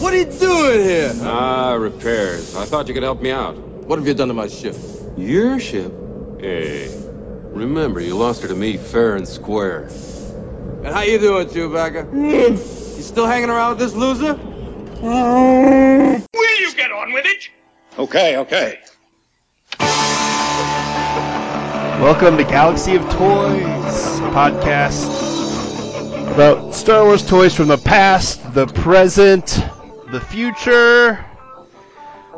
What are you doing here? Ah, repairs. I thought you could help me out. What have you done to my ship? Your ship? Hey, remember, you lost her to me fair and square. And how you doing, Chewbacca? you still hanging around with this loser? Will you get on with it? Okay, okay. Welcome to Galaxy of Toys podcast about Star Wars toys from the past, the present, the future.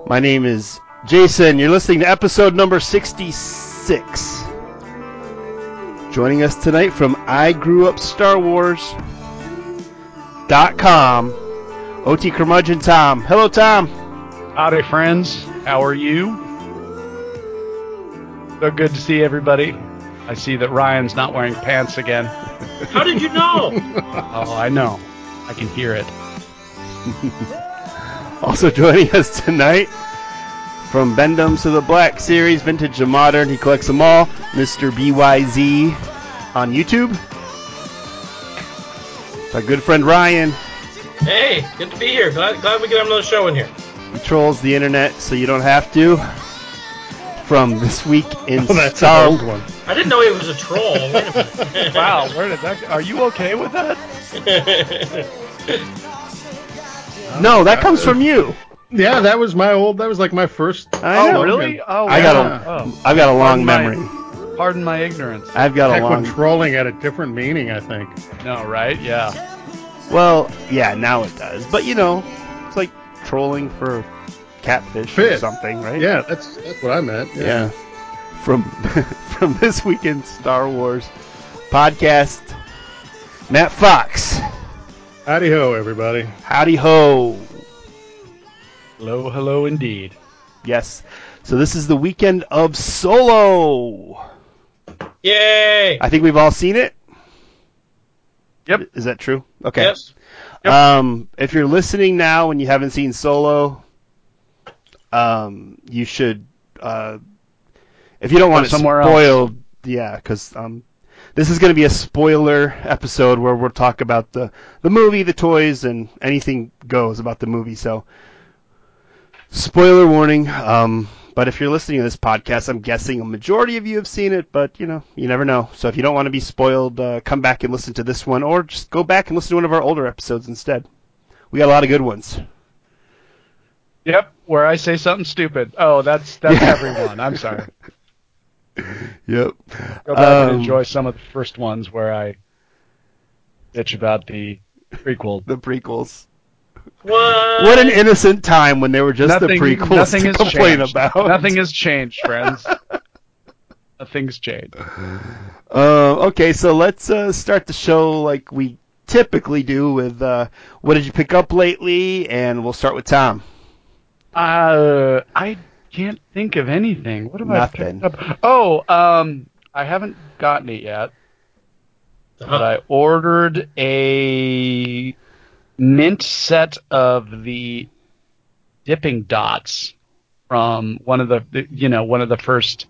My name is Jason. You're listening to episode number 66. Joining us tonight from I Grew Up Star Wars. Dot com. OT Curmudgeon Tom. Hello, Tom. Howdy, friends. How are you? So good to see everybody. I see that Ryan's not wearing pants again. How did you know? Oh, I know. I can hear it. Also joining us tonight from Bendums to the Black series, Vintage and Modern, he collects them all, Mr. BYZ on YouTube. It's our good friend Ryan. hey, good to be here. Glad, glad we get another show in here. He trolls the internet so you don't have to. From this week in Oh, that's Star an old one. I didn't know he was a troll. Wait a minute. Wow, where did that? Are you okay with that? No, oh, that comes from you. Yeah, that was my old. That was like my first. I know. oh, really? Oh, I got wow. a, Oh, I've got a long Pardon my- memory. pardon my ignorance. I've got a Heck, when long. trolling had a different meaning, I think. No, right? Yeah. Well, yeah, now it does. But you know, it's like trolling for catfish or Fish. something, right? Yeah, that's that's what I meant. Yeah. From from this weekend Star Wars podcast, Matt Fox. Howdy ho, everybody. Howdy ho. Hello, hello, indeed. Yes. So this is the weekend of Solo. Yay! I think we've all seen it. Yep. Is that true? Okay. Yes. Um, if you're listening now and you haven't seen Solo, um, you should. Uh, if you don't want it somewhere else. spoiled, yeah, because um, this is going to be a spoiler episode where we'll talk about the the movie, the toys, and anything goes about the movie. So, spoiler warning. Um, but if you're listening to this podcast, I'm guessing a majority of you have seen it, but you know, you never know. So if you don't want to be spoiled, uh, come back and listen to this one, or just go back and listen to one of our older episodes instead. We got a lot of good ones. Yep. Where I say something stupid. Oh, that's that's Yeah. everyone. I'm sorry. Yep. Go back and Um, enjoy some of the first ones where I bitch about the prequel. the prequels. What? What an innocent time when they were just nothing, the prequels nothing to has complain changed. about. Nothing has changed, friends. Nothing's changed. Uh, okay, so let's uh, start the show like we typically do with uh, what did you pick up lately, and we'll start with Tom. Uh, I can't think of anything. What have Nothing. I picked up? Oh, um, I haven't gotten it yet, but I ordered a mint set of the dipping dots from one of the, the- you know, one of the first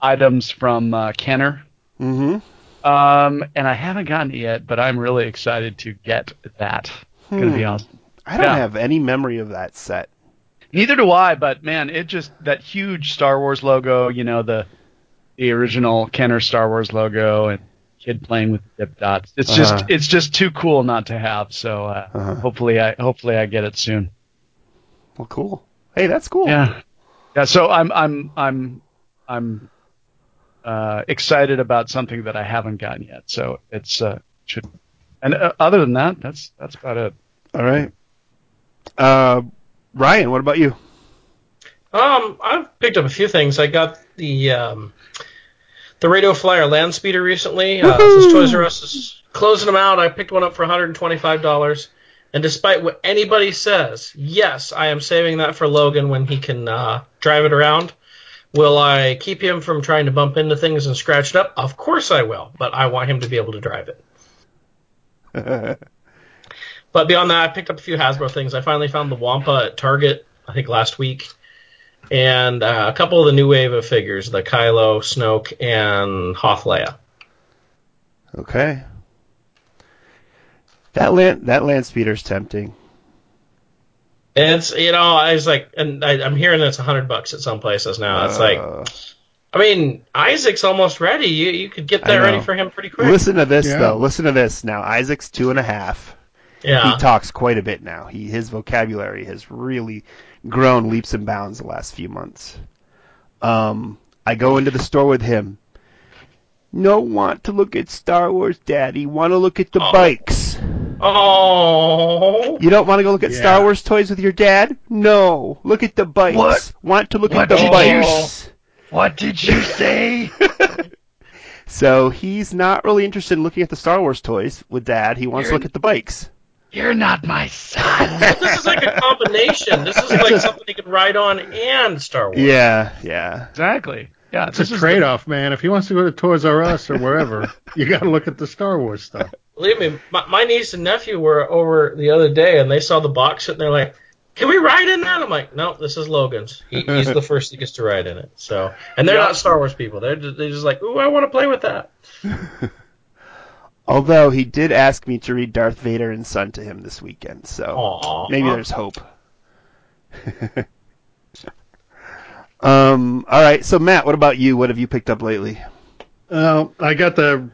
items from uh, Kenner. Mm-hmm. Um, and I haven't gotten it yet, but I'm really excited to get that. It's gonna be Hmm. awesome. I don't Yeah. have any memory of that set. Neither do I, but man, it just that huge Star Wars logo, you know, the the original Kenner Star Wars logo and kid playing with the dip dots. It's Uh-huh. just it's just too cool not to have. So uh, Uh-huh. hopefully I hopefully I get it soon. Well, cool. Hey, that's cool. Yeah. Yeah, so I'm I'm I'm I'm uh, excited about something that I haven't gotten yet. So it's uh should and uh, other than that, that's that's about it. All right. Uh, Ryan, what about you? Um, I've picked up a few things. I got the um, the Radio Flyer Land Speeder recently. Uh, since Toys R Us is closing them out, I picked one up for $125. And despite what anybody says, yes, I am saving that for Logan when he can uh, drive it around. Will I keep him from trying to bump into things and scratch it up? Of course I will, but I want him to be able to drive it. But beyond that, I picked up a few Hasbro things. I finally found the Wampa at Target, I think last week, and uh, a couple of the new wave of figures, the Kylo, Snoke, and Hoth Leia. Okay. That land that land speeder's tempting. It's you know I was like, and I, I'm hearing it's a hundred bucks at some places now. It's like, Uh, I mean, Isaac's almost ready. You you could get I that ready for him pretty quick. listen to this Yeah. though. Listen to this now. Isaac's two and a half. Yeah. He talks quite a bit now. He his vocabulary has really grown leaps and bounds the last few months. Um, I go into the store with him. No want to look at Star Wars, Daddy. Want to look at the Oh. bikes. Oh. You don't want to go look at Yeah. Star Wars toys with your dad? No. Look at the bikes. What? Want to look What at the did bikes. What did you say? So he's not really interested in looking at the Star Wars toys with dad. He wants to You're- look at the bikes. You're not my son. This is like a combination. This is like something he could ride on and Star Wars. Yeah, yeah. exactly. Yeah, It's a trade off, man. If he wants to go to Toys R Us or wherever, you got to look at the Star Wars stuff. Believe me, my, my niece and nephew were over the other day and they saw the box and they're like, "Can we ride in that?" I'm like, "No, this is Logan's. He, he's the first that gets to ride in it." So, and they're Yeah. not Star Wars people. They're just, they're just like, "Ooh, I want to play with that." Although he did ask me to read Darth Vader and Son to him this weekend, so Aww. maybe there's hope. um. All right. So Matt, what about you? What have you picked up lately? Uh, I got the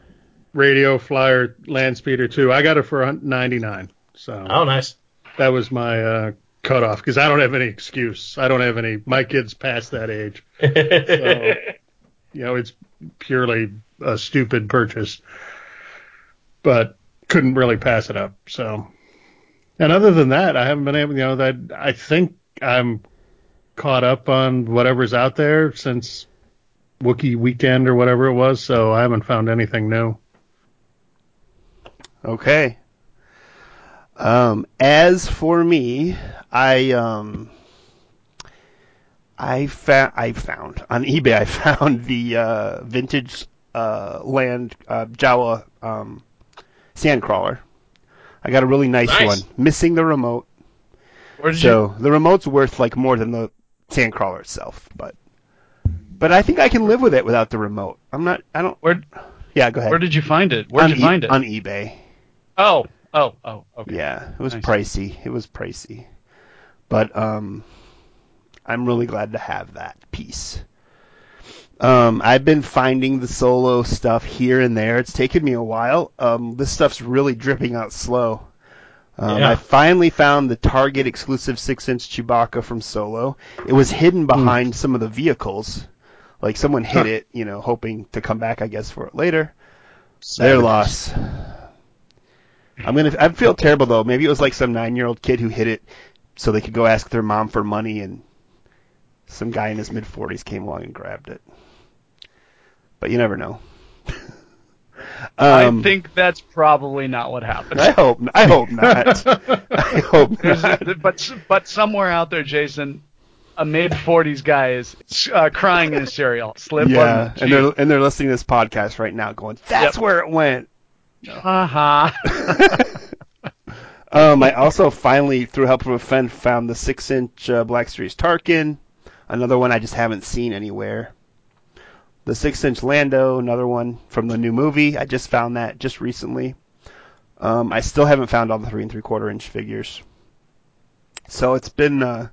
Radio Flyer Land Speeder too. I got it for 99. So Oh, nice. that was my uh, cutoff because I don't have any excuse. I don't have any. My kids past that age. So, you know, it's purely a stupid purchase, but couldn't really pass it up. So, and other than that, I haven't been able. You know, that I think I'm caught up on whatever's out there since Wookiee weekend or whatever it was. So I haven't found anything new. Okay. Um, as for me, I um, I found I found on eBay. I found the uh, vintage uh, land uh, Jawa um, sandcrawler. I got a really nice, Nice. one, missing the remote. Where did So the remote's worth like more than the sandcrawler itself, but but I think I can live with it without the remote. I'm not. I don't. Where Yeah, go ahead. Where did you find it? Where did you E- find it? On eBay. oh, oh, oh. Okay. Yeah, it was Nice. pricey. It was pricey, but um, I'm really glad to have that piece. Um, I've been finding the solo stuff here and there. It's taken me a while. Um, this stuff's really dripping out slow. Um, Yeah. I finally found the Target exclusive six-inch Chewbacca from Solo. It was hidden behind some of the vehicles. Like someone hid it, you know, hoping to come back, I guess, for it later. Their loss. I'm gonna. I feel terrible though. Maybe it was like some nine-year-old kid who hid it so they could go ask their mom for money, and some guy in his mid 40s came along and grabbed it. But you never know. I Um, think that's probably not what happened. I hope. I hope not. I hope not. but but somewhere out there, Jason, a mid forties guy is uh, crying in a cereal. Slip Yeah, and they're and they're listening to this podcast right now, going, "That's Yep. where it went." haha. Um, I also finally, through help from a friend, found the six-inch uh, Black Series Tarkin. Another one I just haven't seen anywhere. The six-inch Lando, another one from the new movie. I just found that just recently. Um, I still haven't found all the three and three-quarter inch figures. So it's been uh,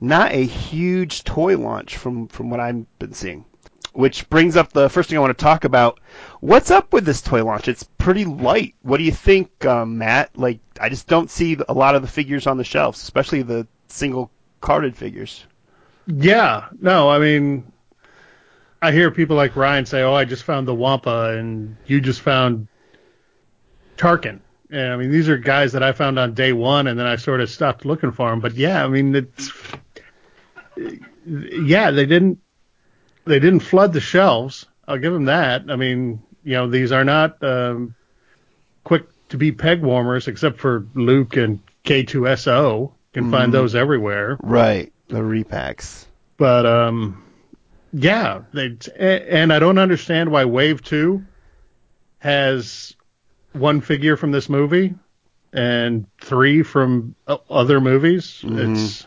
not a huge toy launch from from what I've been seeing. Which brings up the first thing I want to talk about. What's up with this toy launch? It's pretty light. What do you think, um, Matt? Like, I just don't see a lot of the figures on the shelves, especially the single carded figures. Yeah, no, I mean, I hear people like Ryan say, "Oh, I just found the Wampa," and you just found Tarkin. And I mean, these are guys that I found on day one, and then I sort of stopped looking for them. But yeah, I mean, it's yeah, they didn't they didn't flood the shelves. I'll give them that. I mean, you know, these are not um, quick to be peg warmers, except for Luke and K2SO. You can find Mhm. those everywhere Right, the repacks. but um, yeah, they and I don't understand why Wave Two has one figure from this movie and three from other movies. Mhm. It's,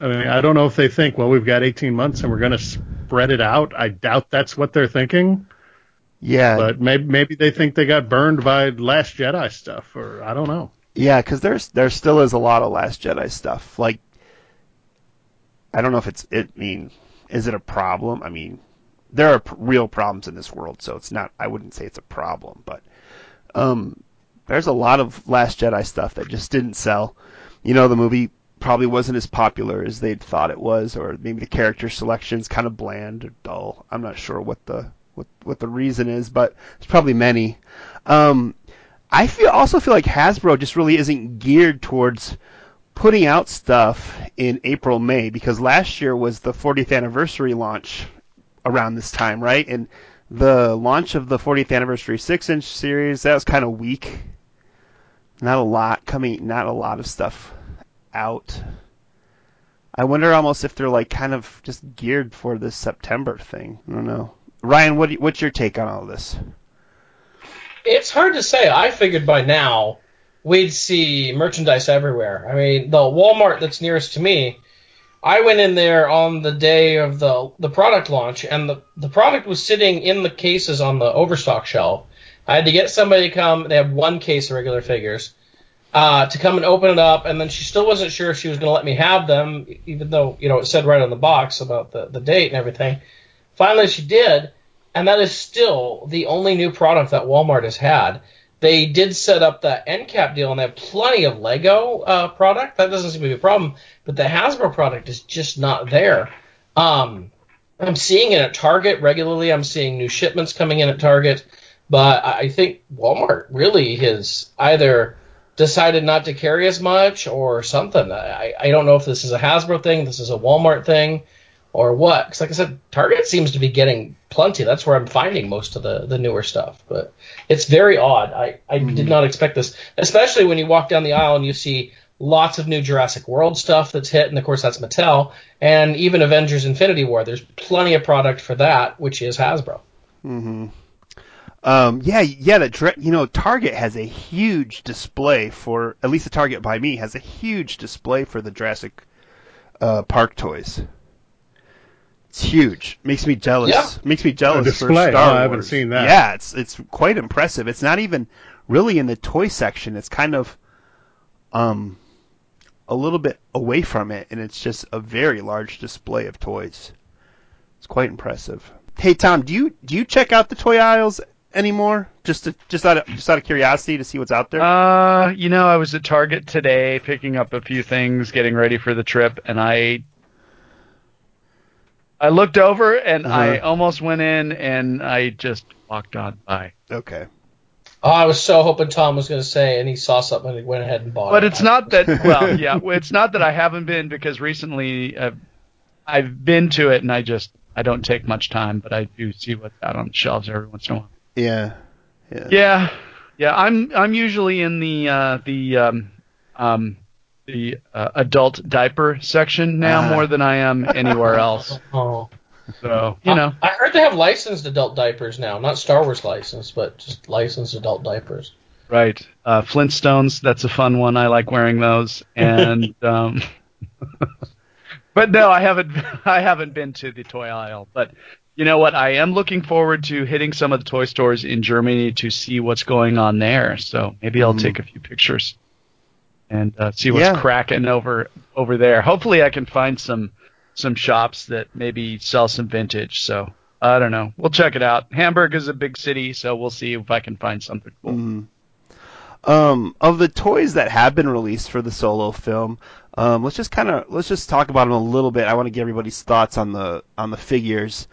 I mean, I don't know if they think, well, we've got 18 months and we're going to spread it out. I doubt that's what they're thinking, Yeah, but maybe maybe they think they got burned by Last Jedi stuff, or I don't know. Yeah, because there's there still is a lot of Last Jedi stuff. Like, I don't know if it's it. I mean, is it a problem? I mean, there are p- real problems in this world, so it's not. I wouldn't say it's a problem, but um, there's a lot of Last Jedi stuff that just didn't sell. You know, the movie probably wasn't as popular as they'd thought it was, or maybe the character selection's kind of bland or dull. I'm not sure what the what what the reason is, but there's probably many. Um, I feel also feel like Hasbro just really isn't geared towards putting out stuff in April May because last year was the 40th anniversary launch around this time, right? And the launch of the 40th anniversary 6-inch series that was kind of weak. Not a lot coming, not a lot of stuff out. I wonder almost if they're like kind of just geared for this September thing. I don't know. Ryan, what what's your take on all this? It's hard to say. I figured by now we'd see merchandise everywhere. I mean, the Walmart that's nearest to me, I went in there on the day of the the product launch, and the the product was sitting in the cases on the overstock shelf. I had to get somebody to come. They have one case of regular figures. Uh, to come and open it up, and then she still wasn't sure if she was going to let me have them, even though you know it said right on the box about the, the date and everything. Finally, she did, and that is still the only new product that Walmart has had. They did set up the end cap deal, and they have plenty of Lego uh, product. That doesn't seem to be a problem, but the Hasbro product is just not there. Um, I'm seeing it at Target regularly. I'm seeing new shipments coming in at Target, but I think Walmart really has either decided not to carry as much or something. I, I don't know if this is a Hasbro thing, this is a Walmart thing, or what. Because like I said, Target seems to be getting plenty. That's where I'm finding most of the, the newer stuff. But it's very odd. I, I mm-hmm. did not expect this, especially when you walk down the aisle and you see lots of new Jurassic World stuff that's hit, and of course that's Mattel, and even Avengers Infinity War. There's plenty of product for that, which is Hasbro. Mm-hmm. Um, yeah, yeah. That you know, Target has a huge display for at least the Target by me has a huge display for the Jurassic uh, Park toys. It's huge. Makes me jealous. Yeah. Makes me jealous a display. for Star oh, I haven't seen that. Yeah, it's it's quite impressive. It's not even really in the toy section. It's kind of um a little bit away from it, and it's just a very large display of toys. It's quite impressive. Hey Tom, do you do you check out the toy aisles anymore? Just to, just out of just out of curiosity to see what's out there. Uh, you know, I was at Target today picking up a few things, getting ready for the trip, and I I looked over and uh-huh. I almost went in and I just walked on by. Okay. Oh, I was so hoping Tom was going to say, and he saw something and he went ahead and bought but it. But it's not that. Well, yeah, it's not that I haven't been because recently I've, I've been to it and I just I don't take much time, but I do see what's out on the shelves every once in a while. Yeah. Yeah. Yeah. Yeah. I'm I'm usually in the uh, the um, um, the uh, adult diaper section now uh. more than I am anywhere else. oh. So you know, I, I, heard they have licensed adult diapers now, not Star Wars licensed, but just licensed adult diapers. Right, uh, Flintstones. That's a fun one. I like wearing those, and um, but no, I haven't. I haven't been to the toy aisle, but you know what? I am looking forward to hitting some of the toy stores in Germany to see what's going on there. So maybe I'll mm-hmm. take a few pictures and uh, see what's yeah. cracking over over there. Hopefully, I can find some some shops that maybe sell some vintage. So I don't know. We'll check it out. Hamburg is a big city, so we'll see if I can find something cool. Mm-hmm. Um, of the toys that have been released for the solo film, um, let's just kind of let's just talk about them a little bit. I want to get everybody's thoughts on the on the figures.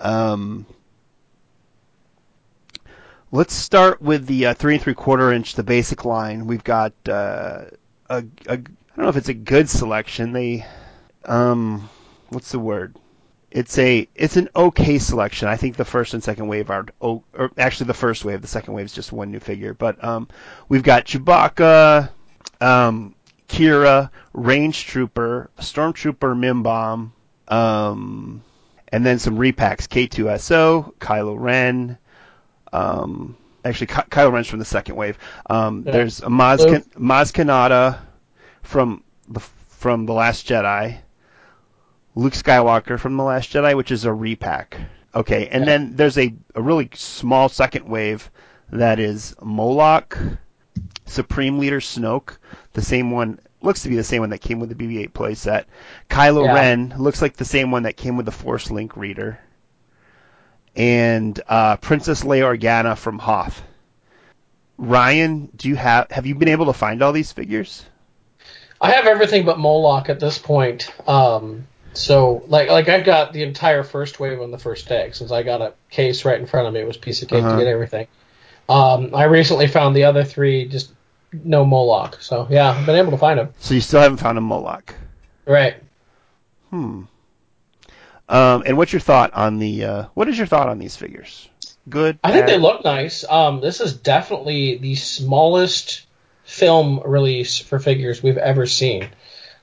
Um, let's start with the uh, three and three quarter inch, the basic line. We've got uh, a, a I don't know if it's a good selection. They um, what's the word? It's a it's an okay selection. I think the first and second wave are or actually the first wave. The second wave is just one new figure. But um, we've got Chewbacca, um, Qi'ra, Range Trooper, Stormtrooper Mimban, um, and then some repacks: K2SO, Kylo Ren. Um, actually, Ky- Kylo Ren's from the second wave. Um, yeah. There's a Maz, Can- Maz Kanata from the from the Last Jedi. Luke Skywalker from the Last Jedi, which is a repack. Okay, and yeah. then there's a, a really small second wave that is Moloch, Supreme Leader Snoke, the same one looks to be the same one that came with the BB-8 playset. Kylo Yeah. Ren looks like the same one that came with the Force Link reader. And uh, Princess Leia Organa from Hoth. Ryan, do you have have you been able to find all these figures? I have everything but Moloch at this point. Um, so like like I've got the entire first wave on the first day since I got a case right in front of me. It was a piece of cake Uh-huh. to get everything. Um, I recently found the other three just no Moloch. So yeah, I've been able to find them. So you still haven't found a Moloch. Right. Hmm. Um, and what's your thought on the? Uh, what is your thought on these figures? Good. I think bad? they look nice. Um, this is definitely the smallest film release for figures we've ever seen.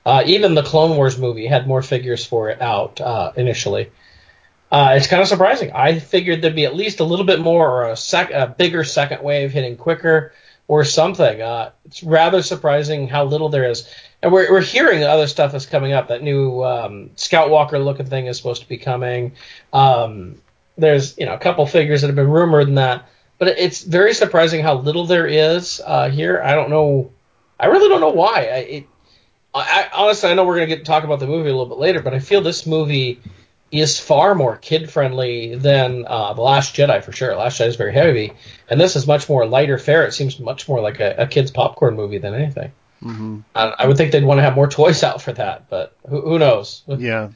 Uh, even the Clone Wars movie had more figures for it out uh, initially. Uh, it's kind of surprising. I figured there'd be at least a little bit more or a, sec- a bigger second wave hitting quicker or something. Uh, it's rather surprising how little there is. And we're, we're hearing other stuff is coming up. That new um, Scout Walker looking thing is supposed to be coming. Um, there's you know a couple figures that have been rumored in that, but it's very surprising how little there is uh, here. I don't know. I really don't know why. I, it, I, honestly I know we're gonna get to talk about the movie a little bit later, but I feel this movie is far more kid friendly than uh, the Last Jedi for sure. Last Jedi is very heavy, and this is much more lighter fare. It seems much more like a, a kid's popcorn movie than anything. Mhm. I, I would think they'd want to have more toys out for that, but who, who knows? Yeah.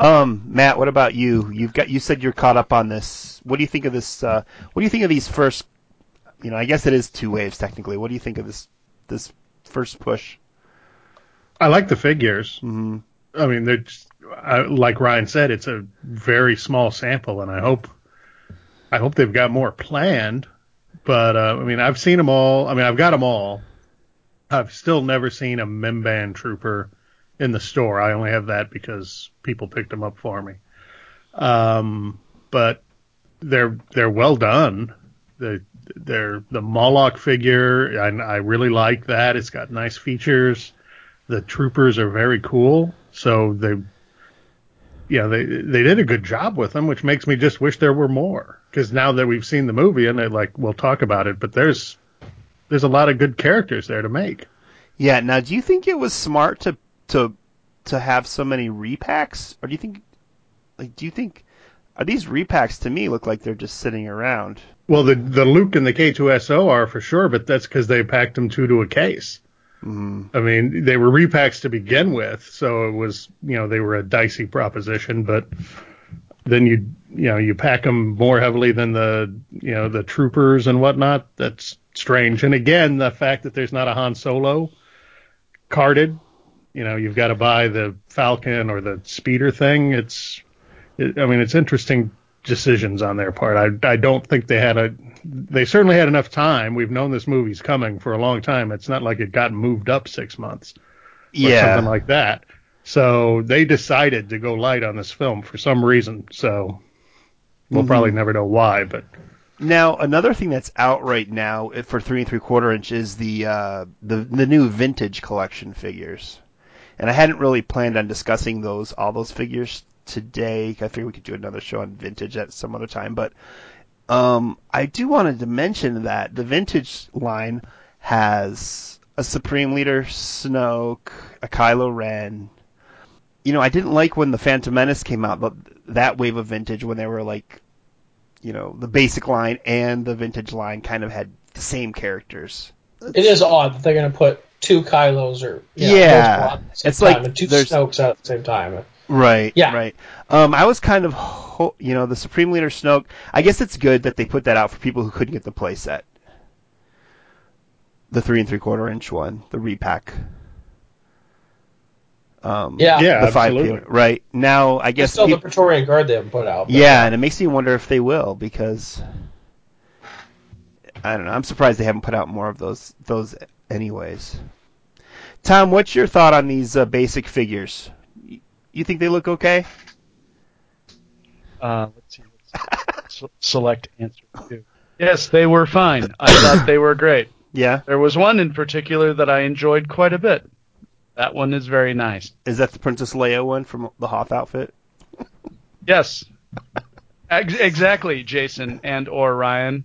Um, Matt, what about you? You've got you said you're caught up on this. What do you think of this? Uh, what do you think of these first? You know, I guess it is two waves technically. What do you think of this this first push? I like the figures. hmm I mean, they're just, Like Ryan said, it's a very small sample, and I hope I hope they've got more planned. But uh, I mean, I've seen them all. I mean, I've got them all. I've still never seen a Mimban trooper in the store. I only have that because people picked them up for me. Um, but they're they're well done. The they're the Moloch figure. I, I really like that. It's got nice features. The troopers are very cool. So they, yeah, they they did a good job with them, which makes me just wish there were more. Because now that we've seen the movie, and they, like we'll talk about it, but there's there's a lot of good characters there to make. Yeah. Now, do you think it was smart to to to have so many repacks, or do you think like do you think are these repacks to me look like they're just sitting around? Well, the the Luke and the K2SO are for sure, but that's because they packed them two to a case. Mm-hmm. I mean, they were repacks to begin with, so it was you know they were a dicey proposition, but then you you know you pack them more heavily than the you know the troopers and whatnot. That's strange. And again, the fact that there's not a Han Solo carded, you know, you've got to buy the Falcon or the speeder thing. It's it, I mean, it's interesting decisions on their part. I I don't think they had a they certainly had enough time. We've known this movie's coming for a long time. It's not like it got moved up six months or Yeah. something like that. So they decided to go light on this film for some reason. So we'll Mhm. probably never know why, but Now, another thing that's out right now for three and three quarter inch is the uh, the the new vintage collection figures, and I hadn't really planned on discussing those all those figures today. I figured we could do another show on vintage at some other time, but um, I do wanted to mention that the vintage line has a Supreme Leader Snoke, a Kylo Ren. You know, I didn't like when the Phantom Menace came out, but that wave of vintage when they were like you know, the basic line and the vintage line kind of had the same characters. It is odd that they're going to put two Kylos or know, Yeah. multiple at the same It's like and two Snokes out at the same time. Right. Yeah. Right. Um, I was kind of, ho- you know, the Supreme Leader Snoke. I guess it's good that they put that out for people who couldn't get the playset. The three and three quarter inch one, the repack. Um, Yeah. yeah, the five absolutely. K. Right now, I It's guess. still peop- the Praetorian Guard they haven't put out. but- Yeah, and it makes me wonder if they will because I don't know. I'm surprised they haven't put out more of those those anyways. Tom, what's your thought on these uh, basic figures? Y- You think they look okay? Uh, let's see. Let's se- select answer two. Yes, they were fine. I thought they were great. Yeah. There was one in particular that I enjoyed quite a bit. That one is very nice. Is that the Princess Leia one from the Hoth outfit? Yes. Ex- exactly, Jason and or Ryan.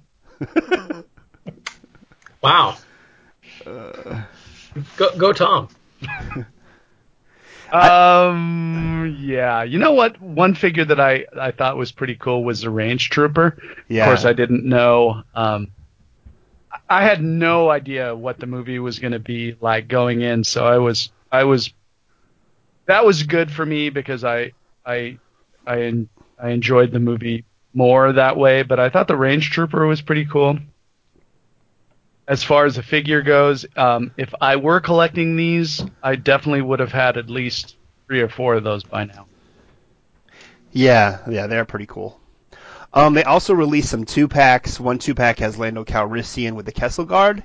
Wow. Go, go Tom. Um, yeah. You know what? One figure that I, I thought was pretty cool was the Range Trooper. Yeah. Of course, I didn't know. Um, I had no idea what the movie was going to be like going in, so I was, I was, that was good for me because I, I, I, I enjoyed the movie more that way. But I thought the Range Trooper was pretty cool. As far as the figure goes, um, if I were collecting these, I definitely would have had at least three or four of those by now. Yeah, yeah, they're pretty cool. Um, they also released some two packs. One two pack has Lando Calrissian with the Kessel Guard.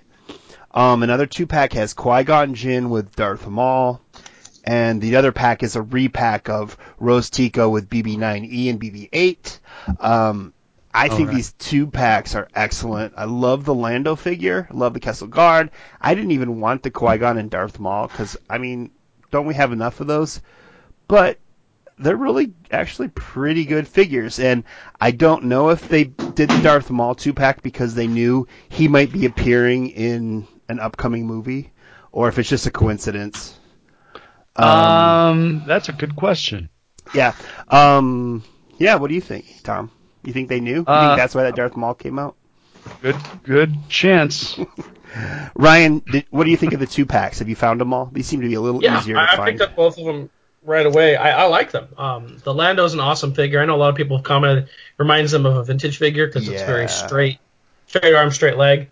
Um, another two pack has Qui Gon Jinn with Darth Maul, and the other pack is a repack of Rose Tico with BB-9E and BB-8. Um, I think Alright. these two packs are excellent. I love the Lando figure. I love the Kessel Guard. I didn't even want the Qui Gon and Darth Maul because I mean, don't we have enough of those? But they're really actually pretty good figures, and I don't know if they did the Darth Maul two pack because they knew he might be appearing in an upcoming movie, or if it's just a coincidence. Um, that's a good question. yeah, um, yeah. What do you think, Tom? You think they knew? You Uh, think that's why that Darth Maul came out? Good, good chance. Ryan, did, what do you think of the two packs? Have you found them all? These seem to be a little Yeah, easier to I, I find. picked up both of them right away. I, I like them. Um, the Lando's an awesome figure. I know a lot of people have commented reminds them of a vintage figure because it's very straight, straight arm, straight leg.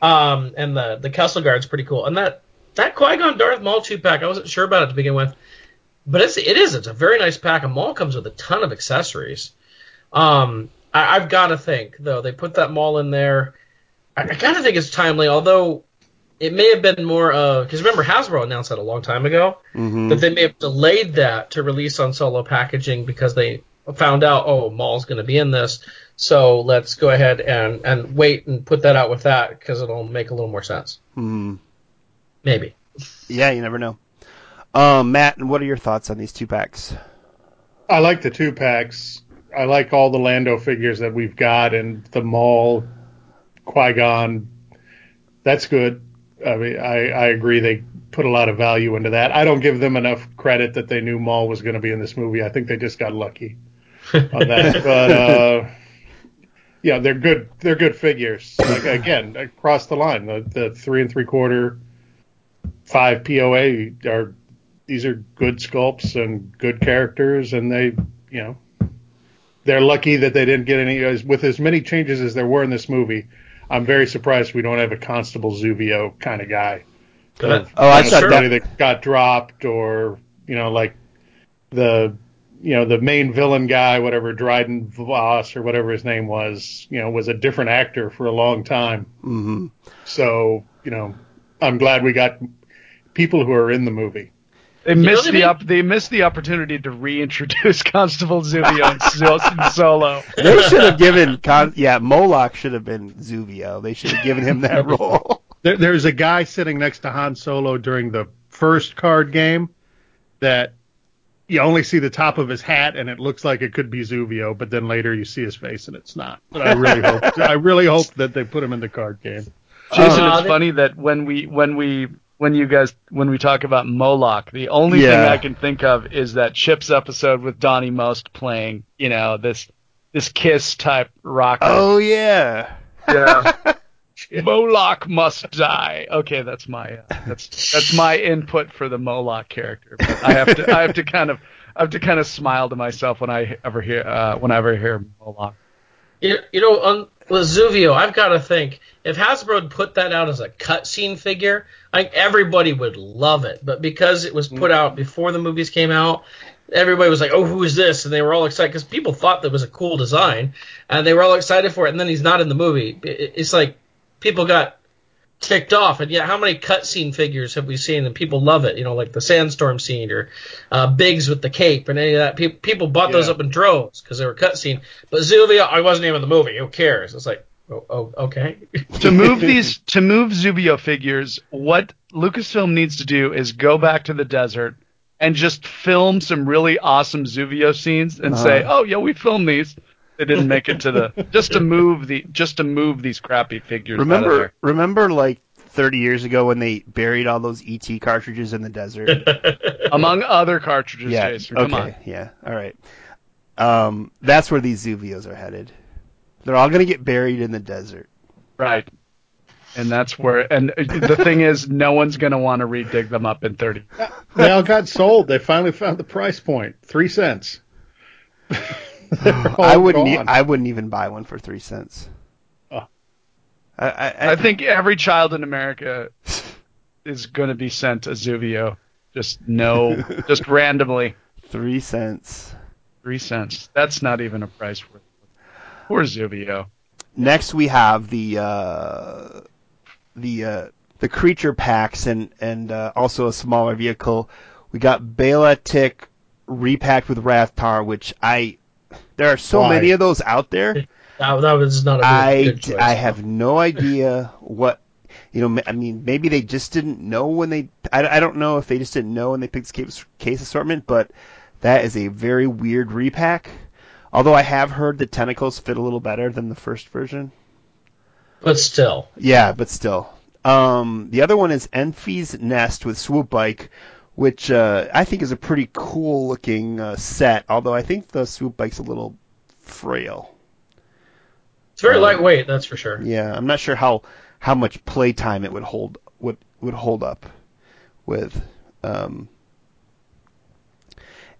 Um, and the the Kessel Guard's pretty cool. And that that Qui Gon Darth Maul two pack, I wasn't sure about it to begin with, but it's it is it's a very nice pack. And Maul comes with a ton of accessories. Um, I, I've got to think though they put that Maul in there. I, I got to think it's timely, although. It may have been more of because remember Hasbro announced that a long time ago Mhm. that they may have delayed that to release on solo packaging because they found out, oh, Maul's going to be in this, so let's go ahead and, and wait and put that out with that because it'll make a little more sense. Mhm. Maybe. Yeah, you never know. Um, Matt, what are your thoughts on these two packs? I like the two packs. I like all the Lando figures that we've got and the Maul, Qui Gon. That's good. I mean, I, I agree. They put a lot of value into that. I don't give them enough credit that they knew Maul was going to be in this movie. I think they just got lucky on that. but uh, yeah, they're good. They're good figures. Like again, across the line, the the three and three quarter, five POA are these are good sculpts and good characters, and they, you know, they're lucky that they didn't get any. as- With as many changes as there were in this movie, I'm very surprised we don't have a Constable Zuvio kind of guy. Good. Oh, I You know, thought somebody that. that got dropped, or you know, like the you know the main villain guy, whatever Dryden Voss or whatever his name was, you know, was a different actor for a long time. hmm So you know, I'm glad we got people who are in the movie. They know missed what I the mean? op- they missed the opportunity to reintroduce Constable Zuvio in Sol- Solo. They should have given, Con- yeah, Moloch should have been Zuvio. They should have given him that role. There, there's a guy sitting next to Han Solo during the first card game that you only see the top of his hat and it looks like it could be Zuvio, but then later you see his face and it's not. But I really hope I really hope that they put him in the card game. Jason, Uh, it's they- funny that when we when we when you guys when we talk about Moloch, the only thing I can think of is that Chips episode with Donnie Most playing, you know, this this Kiss type rock. Oh yeah. yeah. Moloch must die. Okay, that's my uh, that's that's my input for the Moloch character. But I have to I have to kind of I have to kind of smile to myself when I ever hear uh, whenever I hear Moloch. You, you know, on, with Zuvio, I've got to think if Hasbro had put that out as a cutscene figure, I everybody would love it. But because it was put out before the movies came out, everybody was like, "Oh, who is this?" And they were all excited because people thought that was a cool design, and they were all excited for it. And then he's not in the movie. It- It's like people got ticked off. And yeah, how many cutscene figures have we seen? And people love it. You know, like the sandstorm scene or uh, Biggs with the cape and any of that. Pe- people bought those up in droves because they were cutscene. But Zuvio, I wasn't even in the movie. Who cares? It's like, oh, oh okay. to move these to move Zuvio figures, what Lucasfilm needs to do is go back to the desert and just film some really awesome Zuvio scenes and say, Uh-huh. "Oh, yeah, we filmed these." They didn't make it to the just to move the just to move these crappy figures. out of Remember, there. remember, like 30 years ago when they buried all those ET cartridges in the desert? Among other cartridges, yeah. Jason. Come okay. on. Yeah. All right. Um, that's where these Zuvios are headed. They're all going to get buried in the desert. Right. And that's where, and the thing is, no one's going to want to redig them up in 30. They all got sold. They finally found the price point. Three cents. They're all I wouldn't. E- gone. I wouldn't even buy one for three cents. Oh. I, I, I think every child in America is going to be sent a Zuvio. Just no, just randomly. three cents. Three cents. That's not even a price worth. Poor Zuvio. Next, we have the uh, the uh, the creature packs and and uh, also a smaller vehicle. We got Bala-Tik repacked with Rathtar, which I there are so Why? many of those out there. That, that was not a good, I, good. I have no idea what you know. I mean, maybe they just didn't know when they. I, I don't know if they just didn't know when they picked case, case assortment, but that is a very weird repack. Although I have heard the tentacles fit a little better than the first version. But still, Yeah, but still. Um, the other one is Enfys Nest with Swoop Bike, which uh, I think is a pretty cool looking uh, set. Although I think the Swoop Bike's a little frail. it's very Um, lightweight. That's for sure. Yeah, I'm not sure how how much playtime it would hold would would hold up with. Um,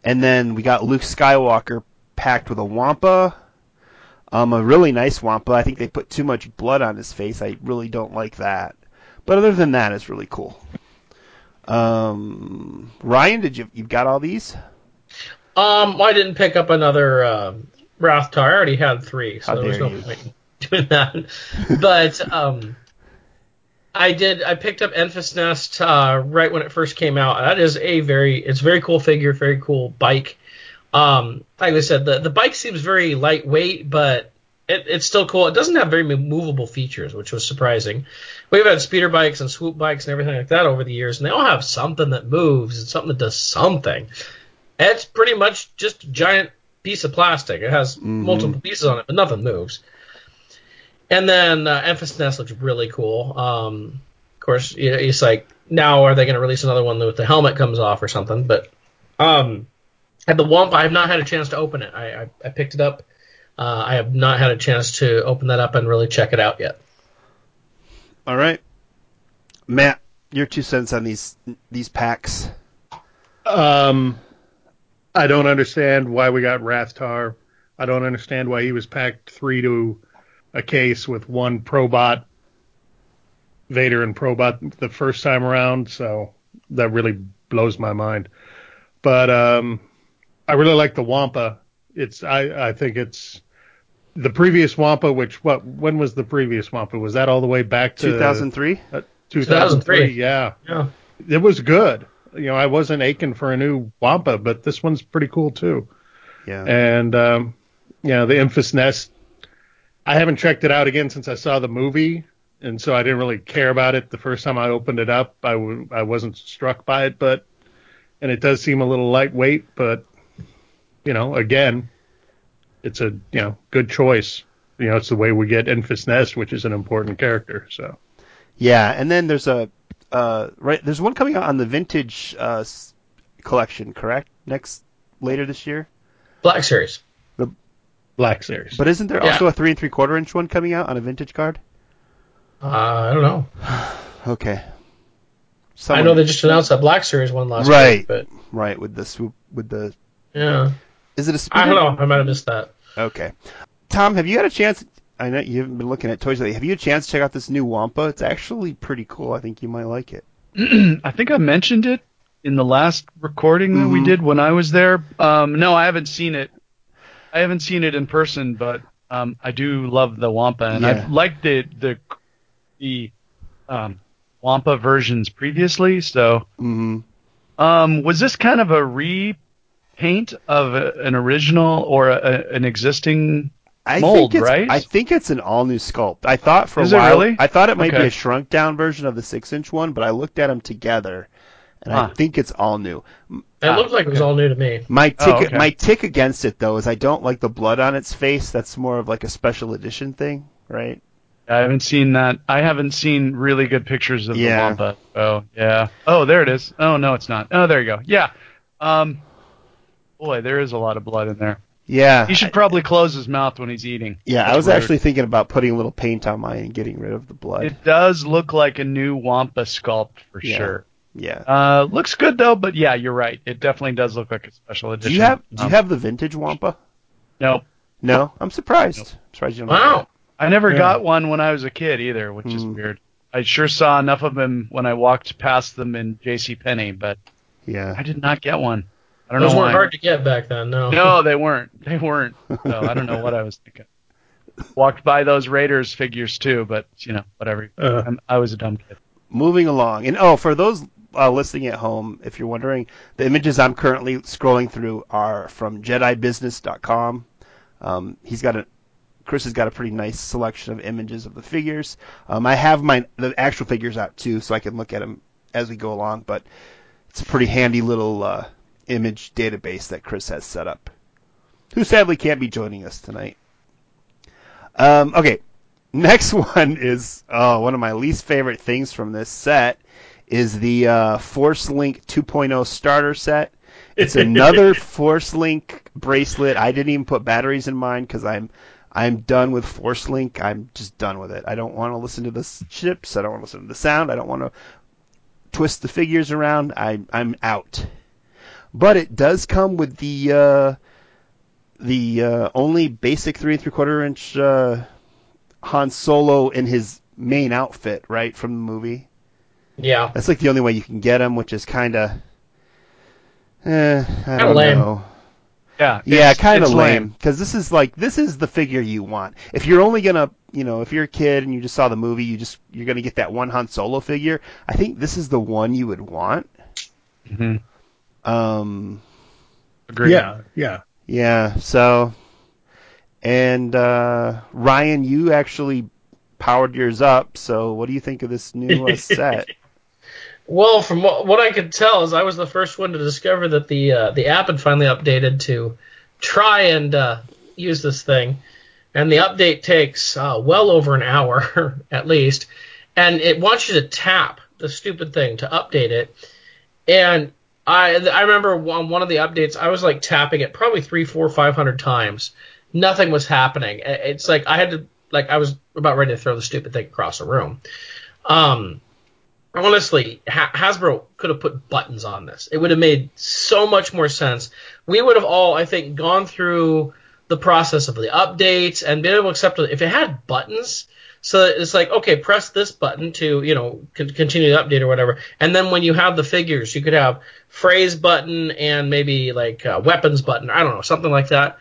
and then we got Luke Skywalker packed with a Wampa, um, a really nice Wampa. I think they put too much blood on his face. I really don't like that. But other than that, it's really cool. Um, Ryan, did you you've got all these? Um, I didn't pick up another um, Rathtar. I already had three, so How there was no you. point in doing that. but um, I did. I picked up Enfys Nest uh, right when it first came out. That is a very, it's a very cool figure, very cool bike. Um, like I said, the the bike seems very lightweight, but it, it's still cool. It doesn't have very movable features, which was surprising. We've had speeder bikes and swoop bikes and everything like that over the years, and they all have something that moves and something that does something. It's pretty much just a giant piece of plastic. It has multiple pieces on it, but nothing moves. And then uh, Nest looks really cool. Um, of course, it's like now are they going to release another one with the helmet comes off or something? But um, and the Wampa, I have not had a chance to open it. I, I, I picked it up. Uh, I have not had a chance to open that up and really check it out yet. All right, Matt, your two cents on these these packs. Um, I don't understand why we got Rathtar. I don't understand why he was packed three to a case with one Probot, Vader and Probot the first time around. So that really blows my mind. But um, I really like the Wampa. It's I I think it's the previous Wampa. Which what when was the previous Wampa? Was that all the way back to 2003. uh, 2003? 2003. Yeah Yeah. it was good. You know, I wasn't aching for a new Wampa, but this one's pretty cool too. Yeah. And um, you know, the Enfys Nest. I haven't checked it out again since I saw the movie, and so I didn't really care about it the first time I opened it up. I w- I wasn't struck by it, but and it does seem a little lightweight, but you know, again, it's a you know good choice. You know, it's the way we get Enfys Nest, which is an important character. So Yeah, and then there's a uh, right. There's one coming out on the vintage uh, collection, correct? Next later this year. Black Series. The Black Series. But isn't there Yeah. also a three and three quarter inch one coming out on a vintage card? Uh, I don't know. Okay. I know they just announced that Black Series one last Right. week, but right with the swoop with the. yeah, Is it a speeder? I don't know. I might have missed that. Okay. Tom, have you had a chance? I know you haven't been looking at toys lately. Have you had a chance to check out this new Wampa? It's actually pretty cool. I think you might like it. I think I mentioned it in the last recording that we Mhm. did when I was there. Um, no, I haven't seen it. I haven't seen it in person, but um, I do love the Wampa, and Yeah. I've liked the the the um, Wampa versions previously. So, hmm um, was this kind of a repaint of a, an original or a, an existing? I Mold, think it's, right? I think it's an all new sculpt. I thought for Is a it while. really? I thought it might be a shrunk down version of the six inch one, but I looked at them together, and I think it's all new. It looked like it was okay. all new to me. My tick, Oh, okay. my tick against it though is I don't like the blood on its face. That's more of like a special edition thing, right? I haven't seen that. I haven't seen really good pictures of Yeah. the Wampa. Oh, yeah. Oh, there it is. Oh, no, it's not. Oh, there you go. Yeah. Um, boy, there is a lot of blood in there. Yeah. He should probably close his mouth when he's eating. Yeah, I was rude. actually thinking about putting a little paint on mine and getting rid of the blood. It does look like a new Wampa sculpt for Yeah. sure. yeah. Uh, looks good though, but yeah, you're right. It definitely does look like a special edition. Do edition. you have do you have the vintage Wampa? No, No, I'm surprised. Nope. Surprised you don't. have Wow. I never Yeah. got one when I was a kid either, which is Hmm. weird. I sure saw enough of them when I walked past them in J.C. Penney, but. Yeah. I did not get one. I don't Those know weren't why. hard to get back then. No. No, they weren't. They weren't. So I don't know what I was thinking. Walked by those Raiders figures too, but you know, whatever. Uh. I'm, I was a dumb kid. Moving along, and oh, for those uh, listening at home, if you're wondering, the images I'm currently scrolling through are from JediBusiness.com. Um, he's got a Chris has got a pretty nice selection of images of the figures. Um, I have my the actual figures out too, so I can look at them as we go along. But it's a pretty handy little uh, image database that Chris has set up. Who sadly can't be joining us tonight. Um, okay, next one is oh, one of my least favorite things from this set is the uh, Force Link 2.0 starter set. It's another Force Link bracelet. I didn't even put batteries in mine because I'm I'm done with Force Link. I'm just done with it. I don't want to listen to the chips. I don't want to listen to the sound. I don't want to twist the figures around. I I'm out. But it does come with the uh, the uh, only basic three and three quarter inch uh, Han Solo in his main outfit, right from the movie. Yeah. That's like the only way you can get him, which is kind of, eh, I don't lame. know. Yeah, Yeah, kind of lame because this is like this is the figure you want. If you're only gonna, you know, if you're a kid and you just saw the movie, you just you're gonna get that one Han Solo figure. I think this is the one you would want. Mhm. Um, Agreed. Yeah, yeah. yeah. So, and uh, Ryan, you actually powered yours up. So, what do you think of this new uh, set? Well, from what, what I could tell, is I was the first one to discover that the uh, the app had finally updated to try and uh, use this thing, and the update takes uh, well over an hour at least, and it wants you to tap the stupid thing to update it, and I I remember on one of the updates I was like tapping it probably three, four, five hundred times, nothing was happening. It's like I had to like I was about ready to throw the stupid thing across the room. Um, honestly, ha- Hasbro could have put buttons on this. It would have made so much more sense. We would have all, I think, gone through the process of the updates and been able to accept it if it had buttons. So it's like, okay, press this button to, you know, con- continue the update or whatever. And then when you have the figures, you could have phrase button and maybe like uh, weapons button. I don't know, something like that.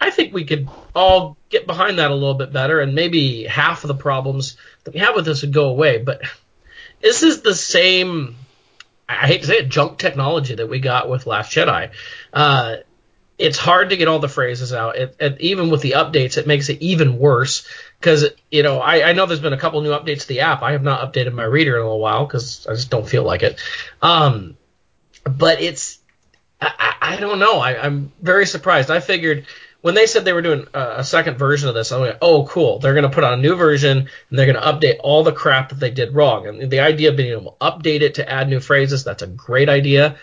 I think we could all get behind that a little bit better, and maybe half of the problems that we have with this would go away. But this is the same. I hate to say it, junk technology that we got with Last Jedi. Uh, it's hard to get all the phrases out. It, it, even with the updates, it makes it even worse because you know I, I know there's been a couple new updates to the app. I have not updated my reader in a little while because I just don't feel like it. Um, but it's I, I don't know. I, I'm very surprised. I figured when they said they were doing a, a second version of this, I'm like, oh, cool. They're going to put on a new version and they're going to update all the crap that they did wrong. And the idea of being able to update it to add new phrases, that's a great idea.